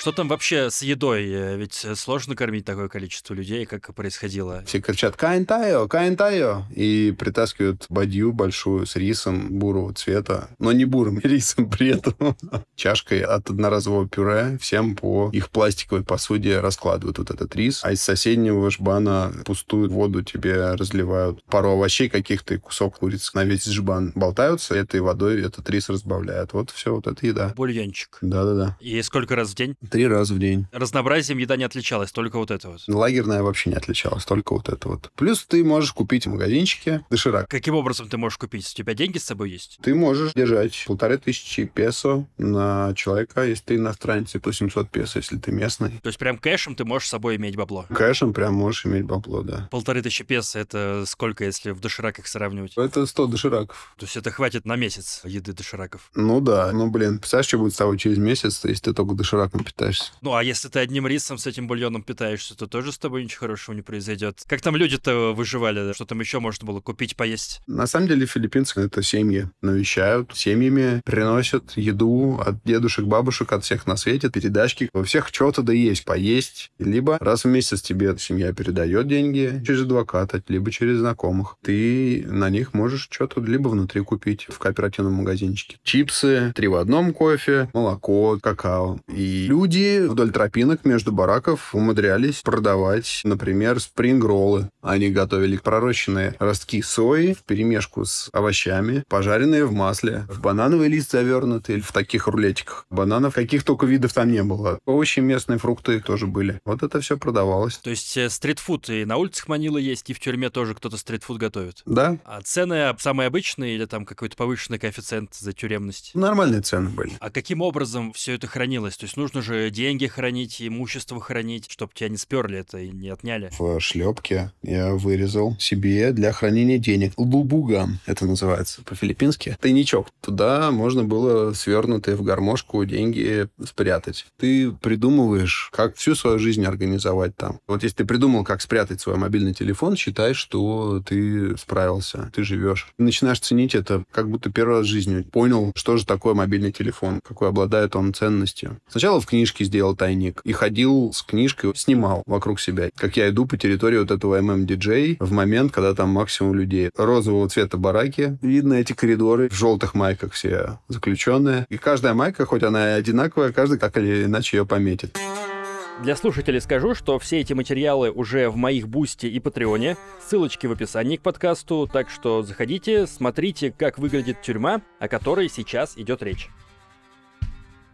Что там вообще с едой? Э, ведь сложно кормить такое количество людей, как происходило. Все кричат «Каинтайо! Каинтайо!» и притаскивают бадью большую с рисом бурого цвета, но не бурым рисом при этом. Чашкой от одноразового пюре всем по их пластиковой посуде раскладывают вот этот рис, а из соседнего жбана пустую воду тебе разливают. Пару овощей каких-то и кусок курицы на весь жбан болтаются, этой водой этот рис разбавляют. Вот все, вот это еда. Бульончик. Да-да-да. И сколько раз в день? Три раза в день. Разнообразием еда не отличалась, только вот это вот. Лагерная вообще не отличалась, только вот это вот. Плюс ты можешь купить в магазинчике доширак. Каким образом ты можешь купить? У тебя деньги с собой есть? Ты можешь держать полторы тысячи песо на человека, если ты иностранец, и по 700 песо, если ты местный. То есть прям кэшем ты можешь с собой иметь бабло? Кэшем прям можешь иметь бабло, да. Полторы тысячи песо — это сколько, если в дошираках сравнивать? Это 100 дошираков. То есть это хватит на месяц еды дошираков? Ну да. Ну, блин, представляешь, что будет с тобой через месяц, если ты только дошираком питаешься? Питаешься. Ну, а если ты одним рисом с этим бульоном питаешься, то тоже с тобой ничего хорошего не произойдет. Как там люди-то выживали? Что там еще можно было купить, поесть? На самом деле филиппинцы — это семьи. Навещают семьями, приносят еду от дедушек, бабушек, от всех на свете, передачки. У всех что-то да есть, поесть. Либо раз в месяц тебе семья передает деньги через адвоката, либо через знакомых. Ты на них можешь что-то либо внутри купить в кооперативном магазинчике. Чипсы, три в одном кофе, молоко, какао. И люди вдоль тропинок между бараков умудрялись продавать, например, спринг-роллы. Они готовили пророщенные ростки сои в перемешку с овощами, пожаренные в масле, в банановый лист завернутый в таких рулетиках. Бананов каких только видов там не было. Овощи, местные фрукты тоже были. Вот это все продавалось. То есть э, стритфуд и на улицах Манилы есть, и в тюрьме тоже кто-то стритфуд готовит? Да. А цены самые обычные или там какой-то повышенный коэффициент за тюремность? Нормальные цены были. А каким образом все это хранилось? То есть нужно же деньги хранить, имущество хранить, чтобы тебя не сперли это и не отняли. В шлепке я вырезал себе для хранения денег. Лубугам это называется по-филиппински. Тайничок. Туда можно было свернутые в гармошку деньги спрятать. Ты придумываешь, как всю свою жизнь организовать там. Вот если ты придумал, как спрятать свой мобильный телефон, считай, что ты справился, ты живешь. Начинаешь ценить это, как будто первый раз в жизни понял, что же такое мобильный телефон, какой обладает он ценностью. Сначала в книжке сделал тайник и ходил с книжкой, снимал вокруг себя, как я иду по территории вот этого MMDJ в момент, когда там максимум людей. Розового цвета бараки, видно эти коридоры в желтых майках все заключенные. И каждая майка, хоть она и одинаковая, каждый так или иначе ее пометит. Для слушателей скажу, что все эти материалы уже в моих Boosty и Patreon е. Ссылочки в описании к подкасту, так что заходите, смотрите, как выглядит тюрьма, о которой сейчас идет речь.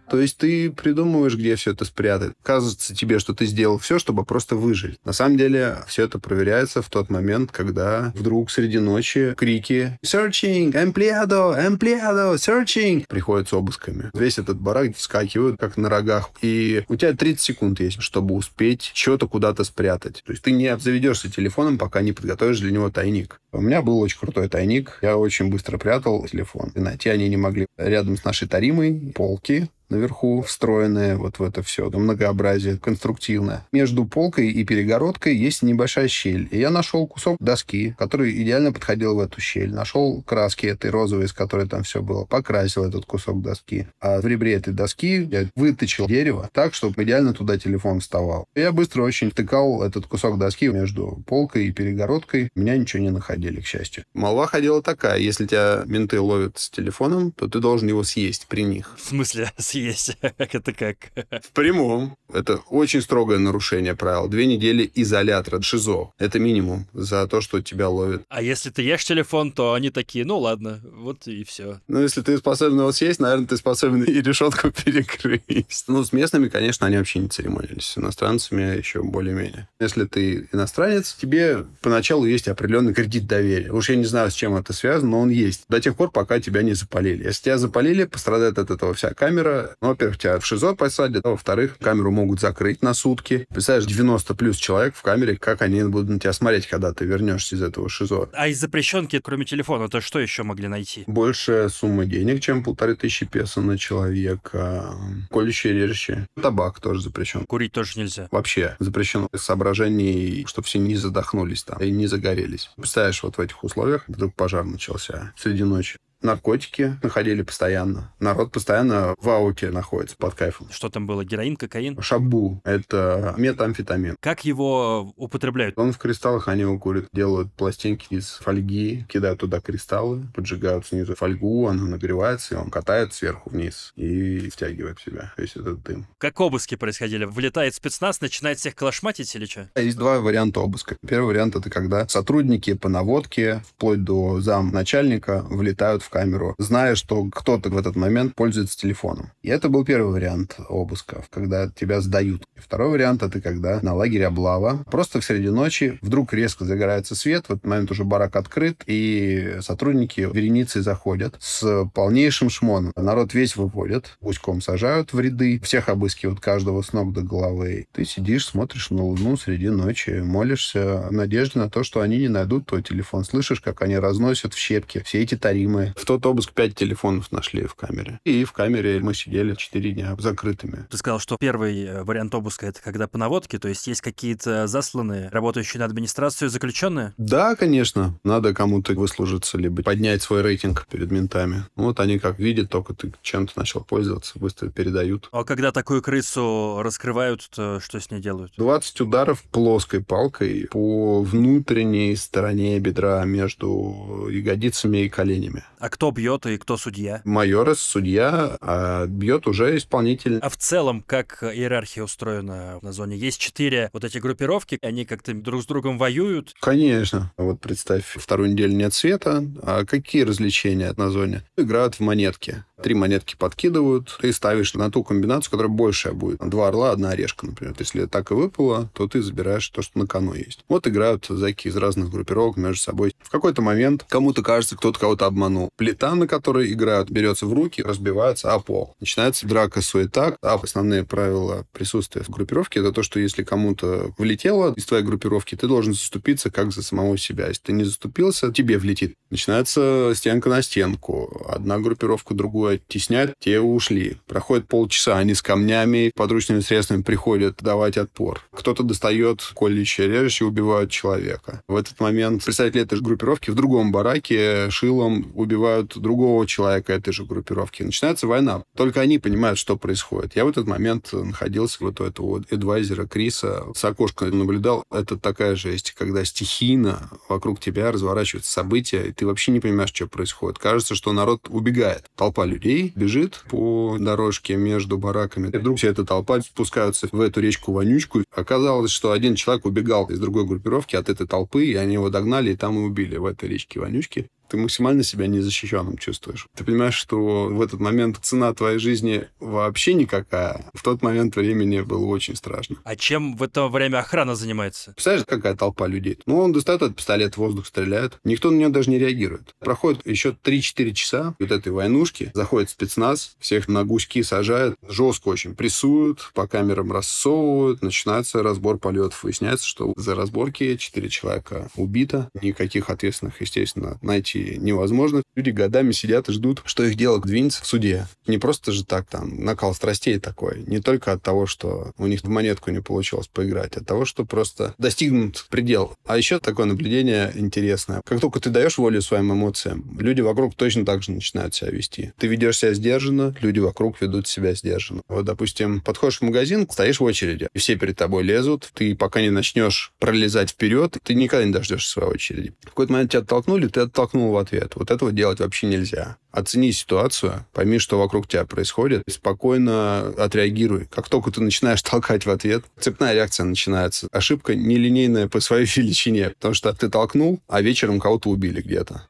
То есть ты придумываешь, где все это спрятать. Кажется тебе, что ты сделал все, чтобы просто выжить. На самом деле все это проверяется в тот момент, когда вдруг среди ночи крики «Searching! Empleado! Empleado! Searching!» приходят с обысками. Весь этот барак вскакивают, как на рогах. И у тебя 30 секунд есть, чтобы успеть что-то куда-то спрятать. То есть ты не заведешься телефоном, пока не подготовишь для него тайник. У меня был очень крутой тайник. Я очень быстро прятал телефон. И найти они не могли. Рядом с нашей таримой полки наверху встроенные вот в это все, многообразие конструктивное. Между полкой и перегородкой есть небольшая щель. И я нашел кусок доски, который идеально подходил в эту щель. Нашел краски этой розовой, из которой там все было. Покрасил этот кусок доски. А в ребре этой доски я выточил дерево так, чтобы идеально туда телефон вставал. Я быстро очень втыкал этот кусок доски между полкой и перегородкой. Меня ничего не находили, к счастью. Молва ходила такая. Если тебя менты ловят с телефоном, то ты должен его съесть при них. В смысле, съесть? Это как? В прямом. Это очень строгое нарушение правил. Две недели изолятора, ШИЗО. Это минимум за то, что тебя ловят. А если ты ешь телефон, то они такие, ну ладно, вот и все. Ну, если ты способен его съесть, наверное, ты способен и решетку перекрыть. Ну, с местными, конечно, они вообще не церемонились. С иностранцами еще более-менее. Если ты иностранец, тебе поначалу есть определенный кредит доверия. Уж я не знаю, с чем это связано, но он есть. До тех пор, пока тебя не запалили. Если тебя запалили, пострадает от этого вся камера. Ну, во-первых, тебя в ШИЗО посадят, а во-вторых, камеру могут закрыть на сутки. Представляешь, 90 плюс человек в камере, как они будут на тебя смотреть, когда ты вернешься из этого ШИЗО. А из запрещенки, кроме телефона, то что еще могли найти? Большая сумма денег, чем полторы тысячи песо на человека. Колющие режущие. Табак тоже запрещен. Курить тоже нельзя. Вообще запрещено из соображений, чтобы все не задохнулись там и не загорелись. Представляешь, вот в этих условиях вдруг пожар начался среди ночи наркотики находили постоянно. Народ постоянно в ауте находится под кайфом. Что там было? Героин, кокаин? Шабу. Это метамфетамин. Как его употребляют? Он в кристаллах, они его курят. Делают пластинки из фольги, кидают туда кристаллы, поджигают снизу фольгу, она нагревается, и он катает сверху вниз и втягивает в себя весь этот дым. Как обыски происходили? Влетает спецназ, начинает всех калашматить или что? Есть два варианта обыска. Первый вариант — это когда сотрудники по наводке, вплоть до зам начальника, влетают в камеру, зная, что кто-то в этот момент пользуется телефоном. И это был первый вариант обыска, когда тебя сдают. И второй вариант — это когда на лагере облава. Просто в среди ночи вдруг резко загорается свет, в этот момент уже барак открыт, и сотрудники вереницы заходят с полнейшим шмоном. Народ весь выводят, гуськом сажают в ряды, всех обыскивают каждого с ног до головы. Ты сидишь, смотришь на луну среди ночи, молишься в надежде на то, что они не найдут твой телефон. Слышишь, как они разносят в щепки все эти таримы, в тот обыск пять телефонов нашли в камере. И в камере мы сидели четыре дня закрытыми. Ты сказал, что первый э, вариант обыска — это когда по наводке, то есть есть какие-то засланные, работающие на администрацию заключенные? Да, конечно. Надо кому-то выслужиться, либо поднять свой рейтинг перед ментами. Вот они как видят, только ты чем-то начал пользоваться, быстро передают. А когда такую крысу раскрывают, то что с ней делают? 20 ударов плоской палкой по внутренней стороне бедра между ягодицами и коленями. А кто бьет и кто судья? Майор судья, а бьет уже исполнитель. А в целом, как иерархия устроена на зоне? Есть четыре вот эти группировки, они как-то друг с другом воюют? Конечно. Вот представь, вторую неделю нет света, а какие развлечения на зоне? Играют в монетки. Три монетки подкидывают, ты ставишь на ту комбинацию, которая большая будет. Два орла, одна орешка, например. Если так и выпало, то ты забираешь то, что на кону есть. Вот играют зайки из разных группировок между собой. В какой-то момент кому-то кажется, кто-то кого-то обманул. Плита, на которой играют, берется в руки, разбивается о пол. Начинается драка, суета. А основные правила присутствия в группировке это то, что если кому-то влетело из твоей группировки, ты должен заступиться как за самого себя. Если ты не заступился, тебе влетит. Начинается стенка на стенку. Одна группировка другую оттеснять, те ушли. Проходит полчаса, они с камнями, подручными средствами приходят давать отпор. Кто-то достает колющее режущее, убивают человека. В этот момент представители этой же группировки в другом бараке шилом убивают другого человека этой же группировки. Начинается война. Только они понимают, что происходит. Я в этот момент находился вот у этого эдвайзера Криса, с окошка наблюдал. Это такая жесть, когда стихийно вокруг тебя разворачиваются события, и ты вообще не понимаешь, что происходит. Кажется, что народ убегает. Толпа людей бежит по дорожке между бараками. И вдруг вся эта толпа спускаются в эту речку-вонючку. Оказалось, что один человек убегал из другой группировки от этой толпы, и они его догнали и там и убили в этой речке-вонючке ты максимально себя незащищенным чувствуешь. Ты понимаешь, что в этот момент цена твоей жизни вообще никакая. В тот момент времени было очень страшно. А чем в это время охрана занимается? Представляешь, какая толпа людей? Ну, он достает этот пистолет, в воздух стреляет. Никто на него даже не реагирует. Проходит еще 3-4 часа вот этой войнушки. Заходит спецназ, всех на гуськи сажает. Жестко очень прессуют, по камерам рассовывают. Начинается разбор полетов. Выясняется, что за разборки 4 человека убито. Никаких ответственных, естественно, найти найти невозможно. Люди годами сидят и ждут, что их дело двинется в суде. Не просто же так там накал страстей такой. Не только от того, что у них в монетку не получилось поиграть, от того, что просто достигнут предел. А еще такое наблюдение интересное. Как только ты даешь волю своим эмоциям, люди вокруг точно так же начинают себя вести. Ты ведешь себя сдержанно, люди вокруг ведут себя сдержанно. Вот, допустим, подходишь в магазин, стоишь в очереди, и все перед тобой лезут, ты пока не начнешь пролезать вперед, ты никогда не дождешься своей очереди. В какой-то момент тебя оттолкнули, ты оттолкнул ему в ответ. Вот этого делать вообще нельзя. Оцени ситуацию, пойми, что вокруг тебя происходит, и спокойно отреагируй. Как только ты начинаешь толкать в ответ, цепная реакция начинается. Ошибка нелинейная по своей величине, потому что ты толкнул, а вечером кого-то убили где-то.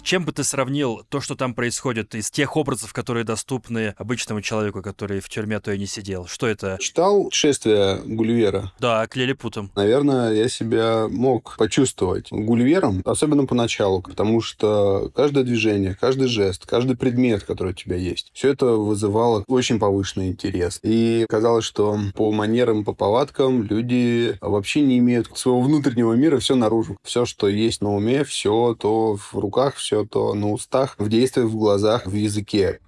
С чем бы ты сравнил то, что там происходит, из тех образов, которые доступны обычному человеку, который в тюрьме то и не сидел? Что это? Читал «Шествие Гулливера»? Да, к Лилипутам. Наверное, я себя мог почувствовать Гулливером, особенно поначалу, потому что каждое движение, каждый жест, каждый предмет, который у тебя есть, все это вызывало очень повышенный интерес. И казалось, что по манерам, по повадкам люди вообще не имеют своего внутреннего мира все наружу. Все, что есть на уме, все то в руках, все то на устах, в действиях, в глазах, в языке.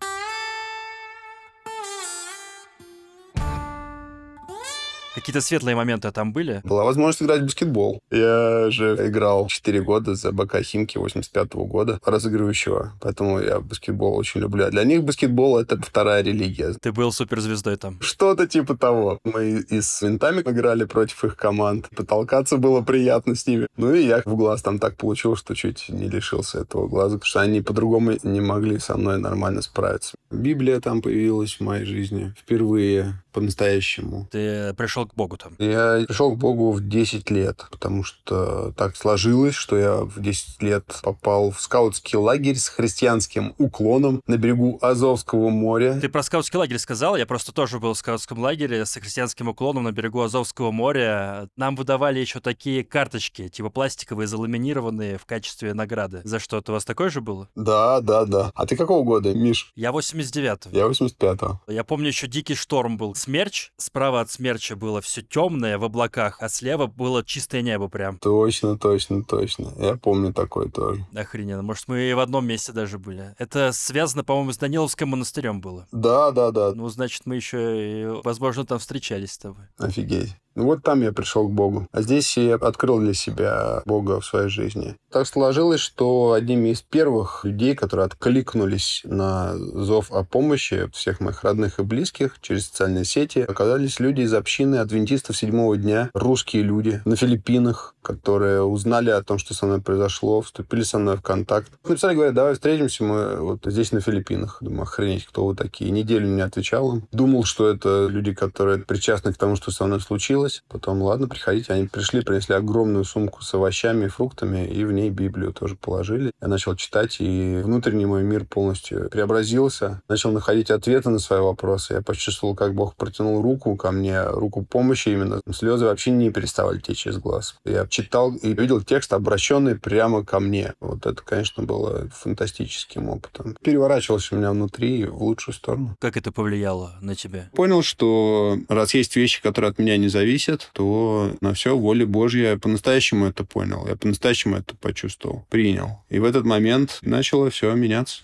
Какие-то светлые моменты там были? Была возможность играть в баскетбол. Я же играл 4 года за БК Химки 85 -го года, разыгрывающего. Поэтому я баскетбол очень люблю. А для них баскетбол — это вторая религия. Ты был суперзвездой там? Что-то типа того. Мы и с винтами играли против их команд. Потолкаться было приятно с ними. Ну и я в глаз там так получил, что чуть не лишился этого глаза, потому что они по-другому не могли со мной нормально справиться. Библия там появилась в моей жизни впервые по-настоящему. Ты пришел к Богу там? Я пришел к Богу в 10 лет, потому что так сложилось, что я в 10 лет попал в скаутский лагерь с христианским уклоном на берегу Азовского моря. Ты про скаутский лагерь сказал, я просто тоже был в скаутском лагере с христианским уклоном на берегу Азовского моря. Нам выдавали еще такие карточки, типа пластиковые, заламинированные в качестве награды. За что-то у вас такое же было? Да, да, да. А ты какого года, Миш? Я 89-го. Я 85-го. Я помню, еще дикий шторм был смерч, справа от смерча было все темное в облаках, а слева было чистое небо прям. Точно, точно, точно. Я помню такое тоже. Охрененно. Может, мы и в одном месте даже были. Это связано, по-моему, с Даниловским монастырем было. Да, да, да. Ну, значит, мы еще, и, возможно, там встречались с тобой. Офигеть. Ну вот там я пришел к Богу. А здесь я открыл для себя Бога в своей жизни. Так сложилось, что одними из первых людей, которые откликнулись на зов о помощи всех моих родных и близких через социальные сети, оказались люди из общины адвентистов седьмого дня, русские люди на Филиппинах, которые узнали о том, что со мной произошло, вступили со мной в контакт. Написали, говорят, давай встретимся, мы вот здесь на Филиппинах. Думаю, охренеть, кто вы такие. Неделю не отвечал им. Думал, что это люди, которые причастны к тому, что со мной случилось случилось. Потом, ладно, приходите. Они пришли, принесли огромную сумку с овощами и фруктами, и в ней Библию тоже положили. Я начал читать, и внутренний мой мир полностью преобразился. Начал находить ответы на свои вопросы. Я почувствовал, как Бог протянул руку ко мне, руку помощи именно. Слезы вообще не переставали течь из глаз. Я читал и видел текст, обращенный прямо ко мне. Вот это, конечно, было фантастическим опытом. Переворачивалось у меня внутри в лучшую сторону. Как это повлияло на тебя? Понял, что раз есть вещи, которые от меня не зависят, зависит, то на все воля Божья. Я по-настоящему это понял, я по-настоящему это почувствовал, принял. И в этот момент начало все меняться.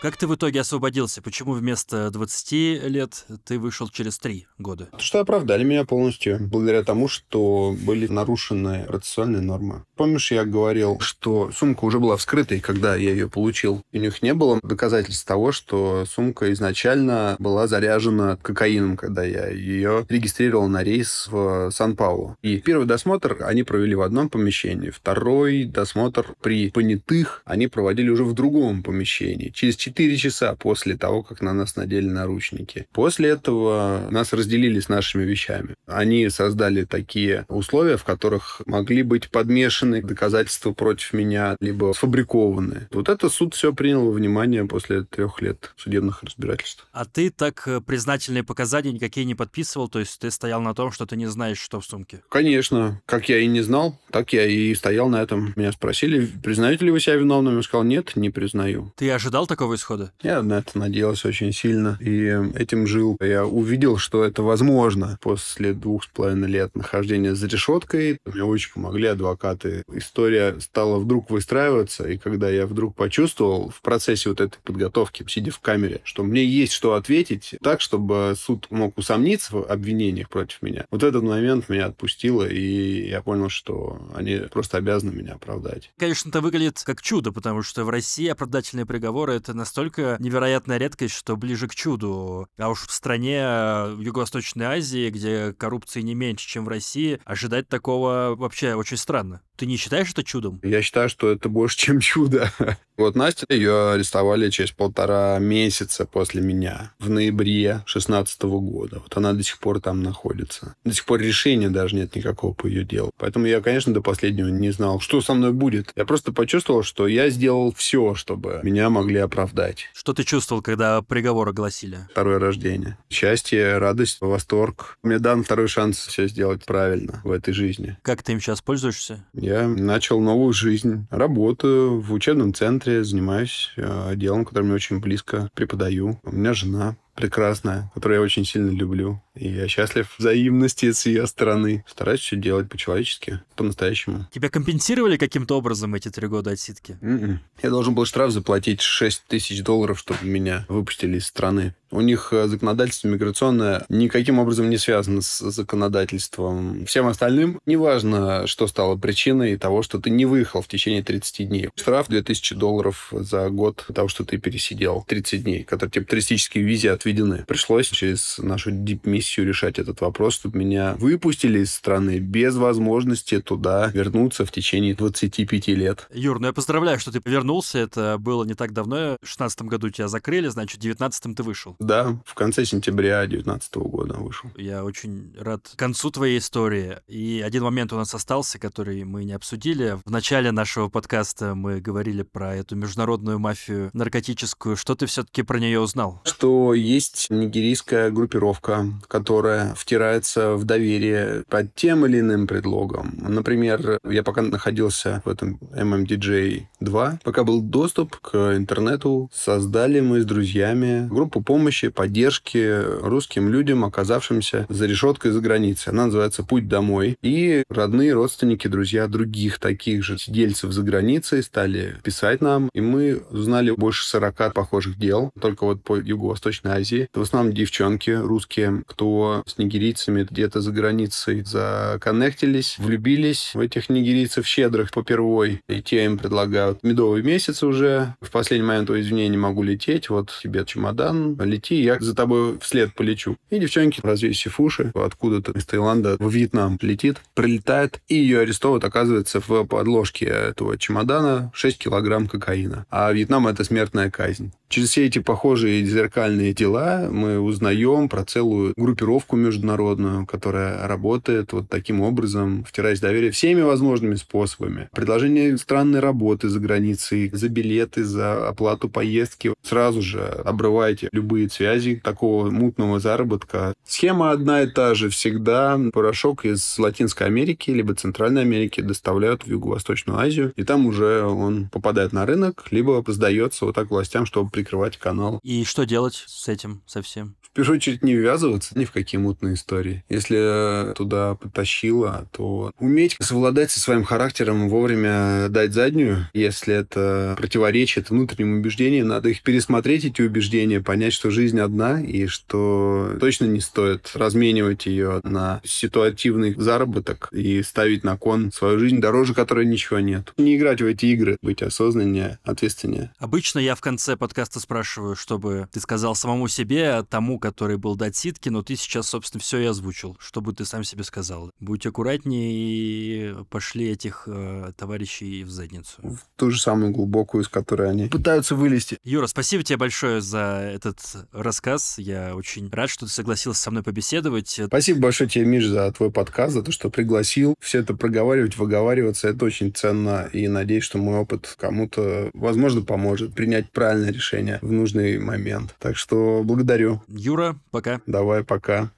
Как ты в итоге освободился? Почему вместо 20 лет ты вышел через 3 года? Что оправдали меня полностью, благодаря тому, что были нарушены процессуальные нормы. Помнишь, я говорил, что сумка уже была вскрытой, когда я ее получил. У них не было доказательств того, что сумка изначально была заряжена кокаином, когда я ее регистрировал на рейс в Сан-Паулу. И первый досмотр они провели в одном помещении, второй досмотр при понятых они проводили уже в другом помещении. Через 4 часа после того, как на нас надели наручники. После этого нас разделили с нашими вещами. Они создали такие условия, в которых могли быть подмешаны доказательства против меня, либо сфабрикованы. Вот это суд все принял во внимание после трех лет судебных разбирательств. А ты так э, признательные показания никакие не подписывал? То есть ты стоял на том, что ты не знаешь, что в сумке? Конечно. Как я и не знал, так я и стоял на этом. Меня спросили, признаете ли вы себя виновным? Я сказал, нет, не признаю. Ты ожидал такого исхода? Я на это надеялся очень сильно и этим жил. Я увидел, что это возможно после двух с половиной лет нахождения за решеткой. Мне очень помогли адвокаты. История стала вдруг выстраиваться, и когда я вдруг почувствовал в процессе вот этой подготовки, сидя в камере, что мне есть что ответить так, чтобы суд мог усомниться в обвинениях против меня. Вот этот момент меня отпустило, и я понял, что они просто обязаны меня оправдать. Конечно, это выглядит как чудо, потому что в России оправдательные приговоры — это настолько невероятная редкость, что ближе к чуду. А уж в стране в Юго-Восточной Азии, где коррупции не меньше, чем в России, ожидать такого вообще очень странно. Ты не считаешь это чудом? Я считаю, что это больше, чем чудо. Вот Настя, ее арестовали через полтора месяца после меня, в ноябре 16 года. Вот она до сих пор там находится. До сих пор решения даже нет никакого по ее делу. Поэтому я, конечно, до последнего не знал, что со мной будет. Я просто почувствовал, что я сделал все, чтобы меня могли оправдать. Что ты чувствовал, когда приговор огласили? Второе рождение. Счастье, радость, восторг. Мне дан второй шанс все сделать правильно в этой жизни. Как ты им сейчас пользуешься? Я начал новую жизнь. Работаю в учебном центре, занимаюсь э, делом, которое мне очень близко, преподаю. У меня жена, прекрасная, которую я очень сильно люблю. И я счастлив взаимности с ее стороны. Стараюсь все делать по-человечески, по-настоящему. Тебя компенсировали каким-то образом эти три года отсидки? Mm-mm. Я должен был штраф заплатить 6 тысяч долларов, чтобы меня выпустили из страны. У них э, законодательство миграционное никаким образом не связано с законодательством. Всем остальным неважно, что стало причиной того, что ты не выехал в течение 30 дней. Штраф 2000 долларов за год того, что ты пересидел 30 дней, которые тебе туристические визе отведены. Пришлось через нашу дип-миссию решать этот вопрос, чтобы меня выпустили из страны без возможности туда вернуться в течение 25 лет. Юр, ну я поздравляю, что ты вернулся. Это было не так давно. В 16 году тебя закрыли, значит, в 19 ты вышел. Да, в конце сентября 2019 года вышел. Я очень рад концу твоей истории. И один момент у нас остался, который мы не обсудили. В начале нашего подкаста мы говорили про эту международную мафию наркотическую. Что ты все-таки про нее узнал? Что есть есть нигерийская группировка, которая втирается в доверие под тем или иным предлогом. Например, я пока находился в этом MMDJ 2, пока был доступ к интернету, создали мы с друзьями группу помощи, поддержки русским людям, оказавшимся за решеткой за границей. Она называется «Путь домой». И родные, родственники, друзья других таких же сидельцев за границей стали писать нам, и мы узнали больше 40 похожих дел, только вот по Юго-Восточной Азии. Это в основном девчонки русские, кто с нигерийцами где-то за границей законнектились, влюбились в этих нигерийцев щедрых попервой, и те им предлагают медовый месяц уже. В последний момент, то извини, не могу лететь, вот тебе чемодан, лети, я за тобой вслед полечу. И девчонки, развесив уши, откуда-то из Таиланда в Вьетнам летит, прилетает, и ее арестовывают, оказывается, в подложке этого чемодана 6 килограмм кокаина. А Вьетнам — это смертная казнь. Через все эти похожие зеркальные дела мы узнаем про целую группировку международную, которая работает вот таким образом, втираясь доверие всеми возможными способами. Предложение странной работы за границей, за билеты, за оплату поездки. Сразу же обрывайте любые связи такого мутного заработка. Схема одна и та же. Всегда порошок из Латинской Америки либо Центральной Америки доставляют в Юго-Восточную Азию, и там уже он попадает на рынок, либо сдается вот так властям, чтобы прикрывать канал. И что делать с этим совсем? В первую очередь не ввязываться ни в какие мутные истории. Если туда потащило, то уметь совладать со своим характером, вовремя дать заднюю. Если это противоречит внутренним убеждениям, надо их пересмотреть, эти убеждения, понять, что жизнь одна, и что точно не стоит разменивать ее на ситуативный заработок и ставить на кон свою жизнь дороже, которой ничего нет. Не играть в эти игры, быть осознаннее, ответственнее. Обычно я в конце подкаста спрашиваю, чтобы ты сказал самому себе, тому, который был дать ситки, но ты сейчас, собственно, все и озвучил, чтобы ты сам себе сказал. Будь аккуратнее и пошли этих э, товарищей в задницу. В ту же самую глубокую, из которой они пытаются вылезти. Юра, спасибо тебе большое за этот рассказ. Я очень рад, что ты согласился со мной побеседовать. Спасибо большое тебе, Миш, за твой подкаст, за то, что пригласил. Все это проговаривать, выговариваться, это очень ценно. И надеюсь, что мой опыт кому-то, возможно, поможет принять правильное решение в нужный момент. Так что благодарю. Юра, пока. Давай, пока.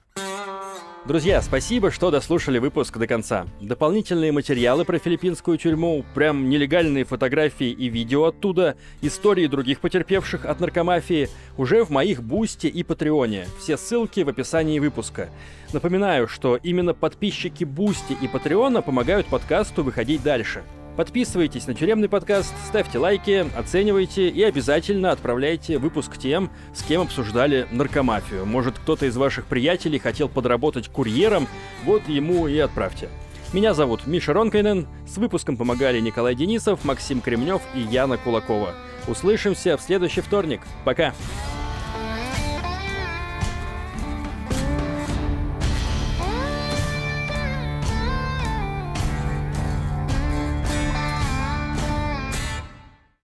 Друзья, спасибо, что дослушали выпуск до конца. Дополнительные материалы про филиппинскую тюрьму, прям нелегальные фотографии и видео оттуда, истории других потерпевших от наркомафии уже в моих Boosty и Patreon е. Все ссылки в описании выпуска. Напоминаю, что именно подписчики Boosty и Patreon а помогают подкасту выходить дальше. Подписывайтесь на тюремный подкаст, ставьте лайки, оценивайте и обязательно отправляйте выпуск тем, с кем обсуждали наркомафию. Может, кто-то из ваших приятелей хотел подработать курьером, вот ему и отправьте. Меня зовут Миша Ронкайнен, с выпуском помогали Николай Денисов, Максим Кремнев и Яна Кулакова. Услышимся в следующий вторник. Пока!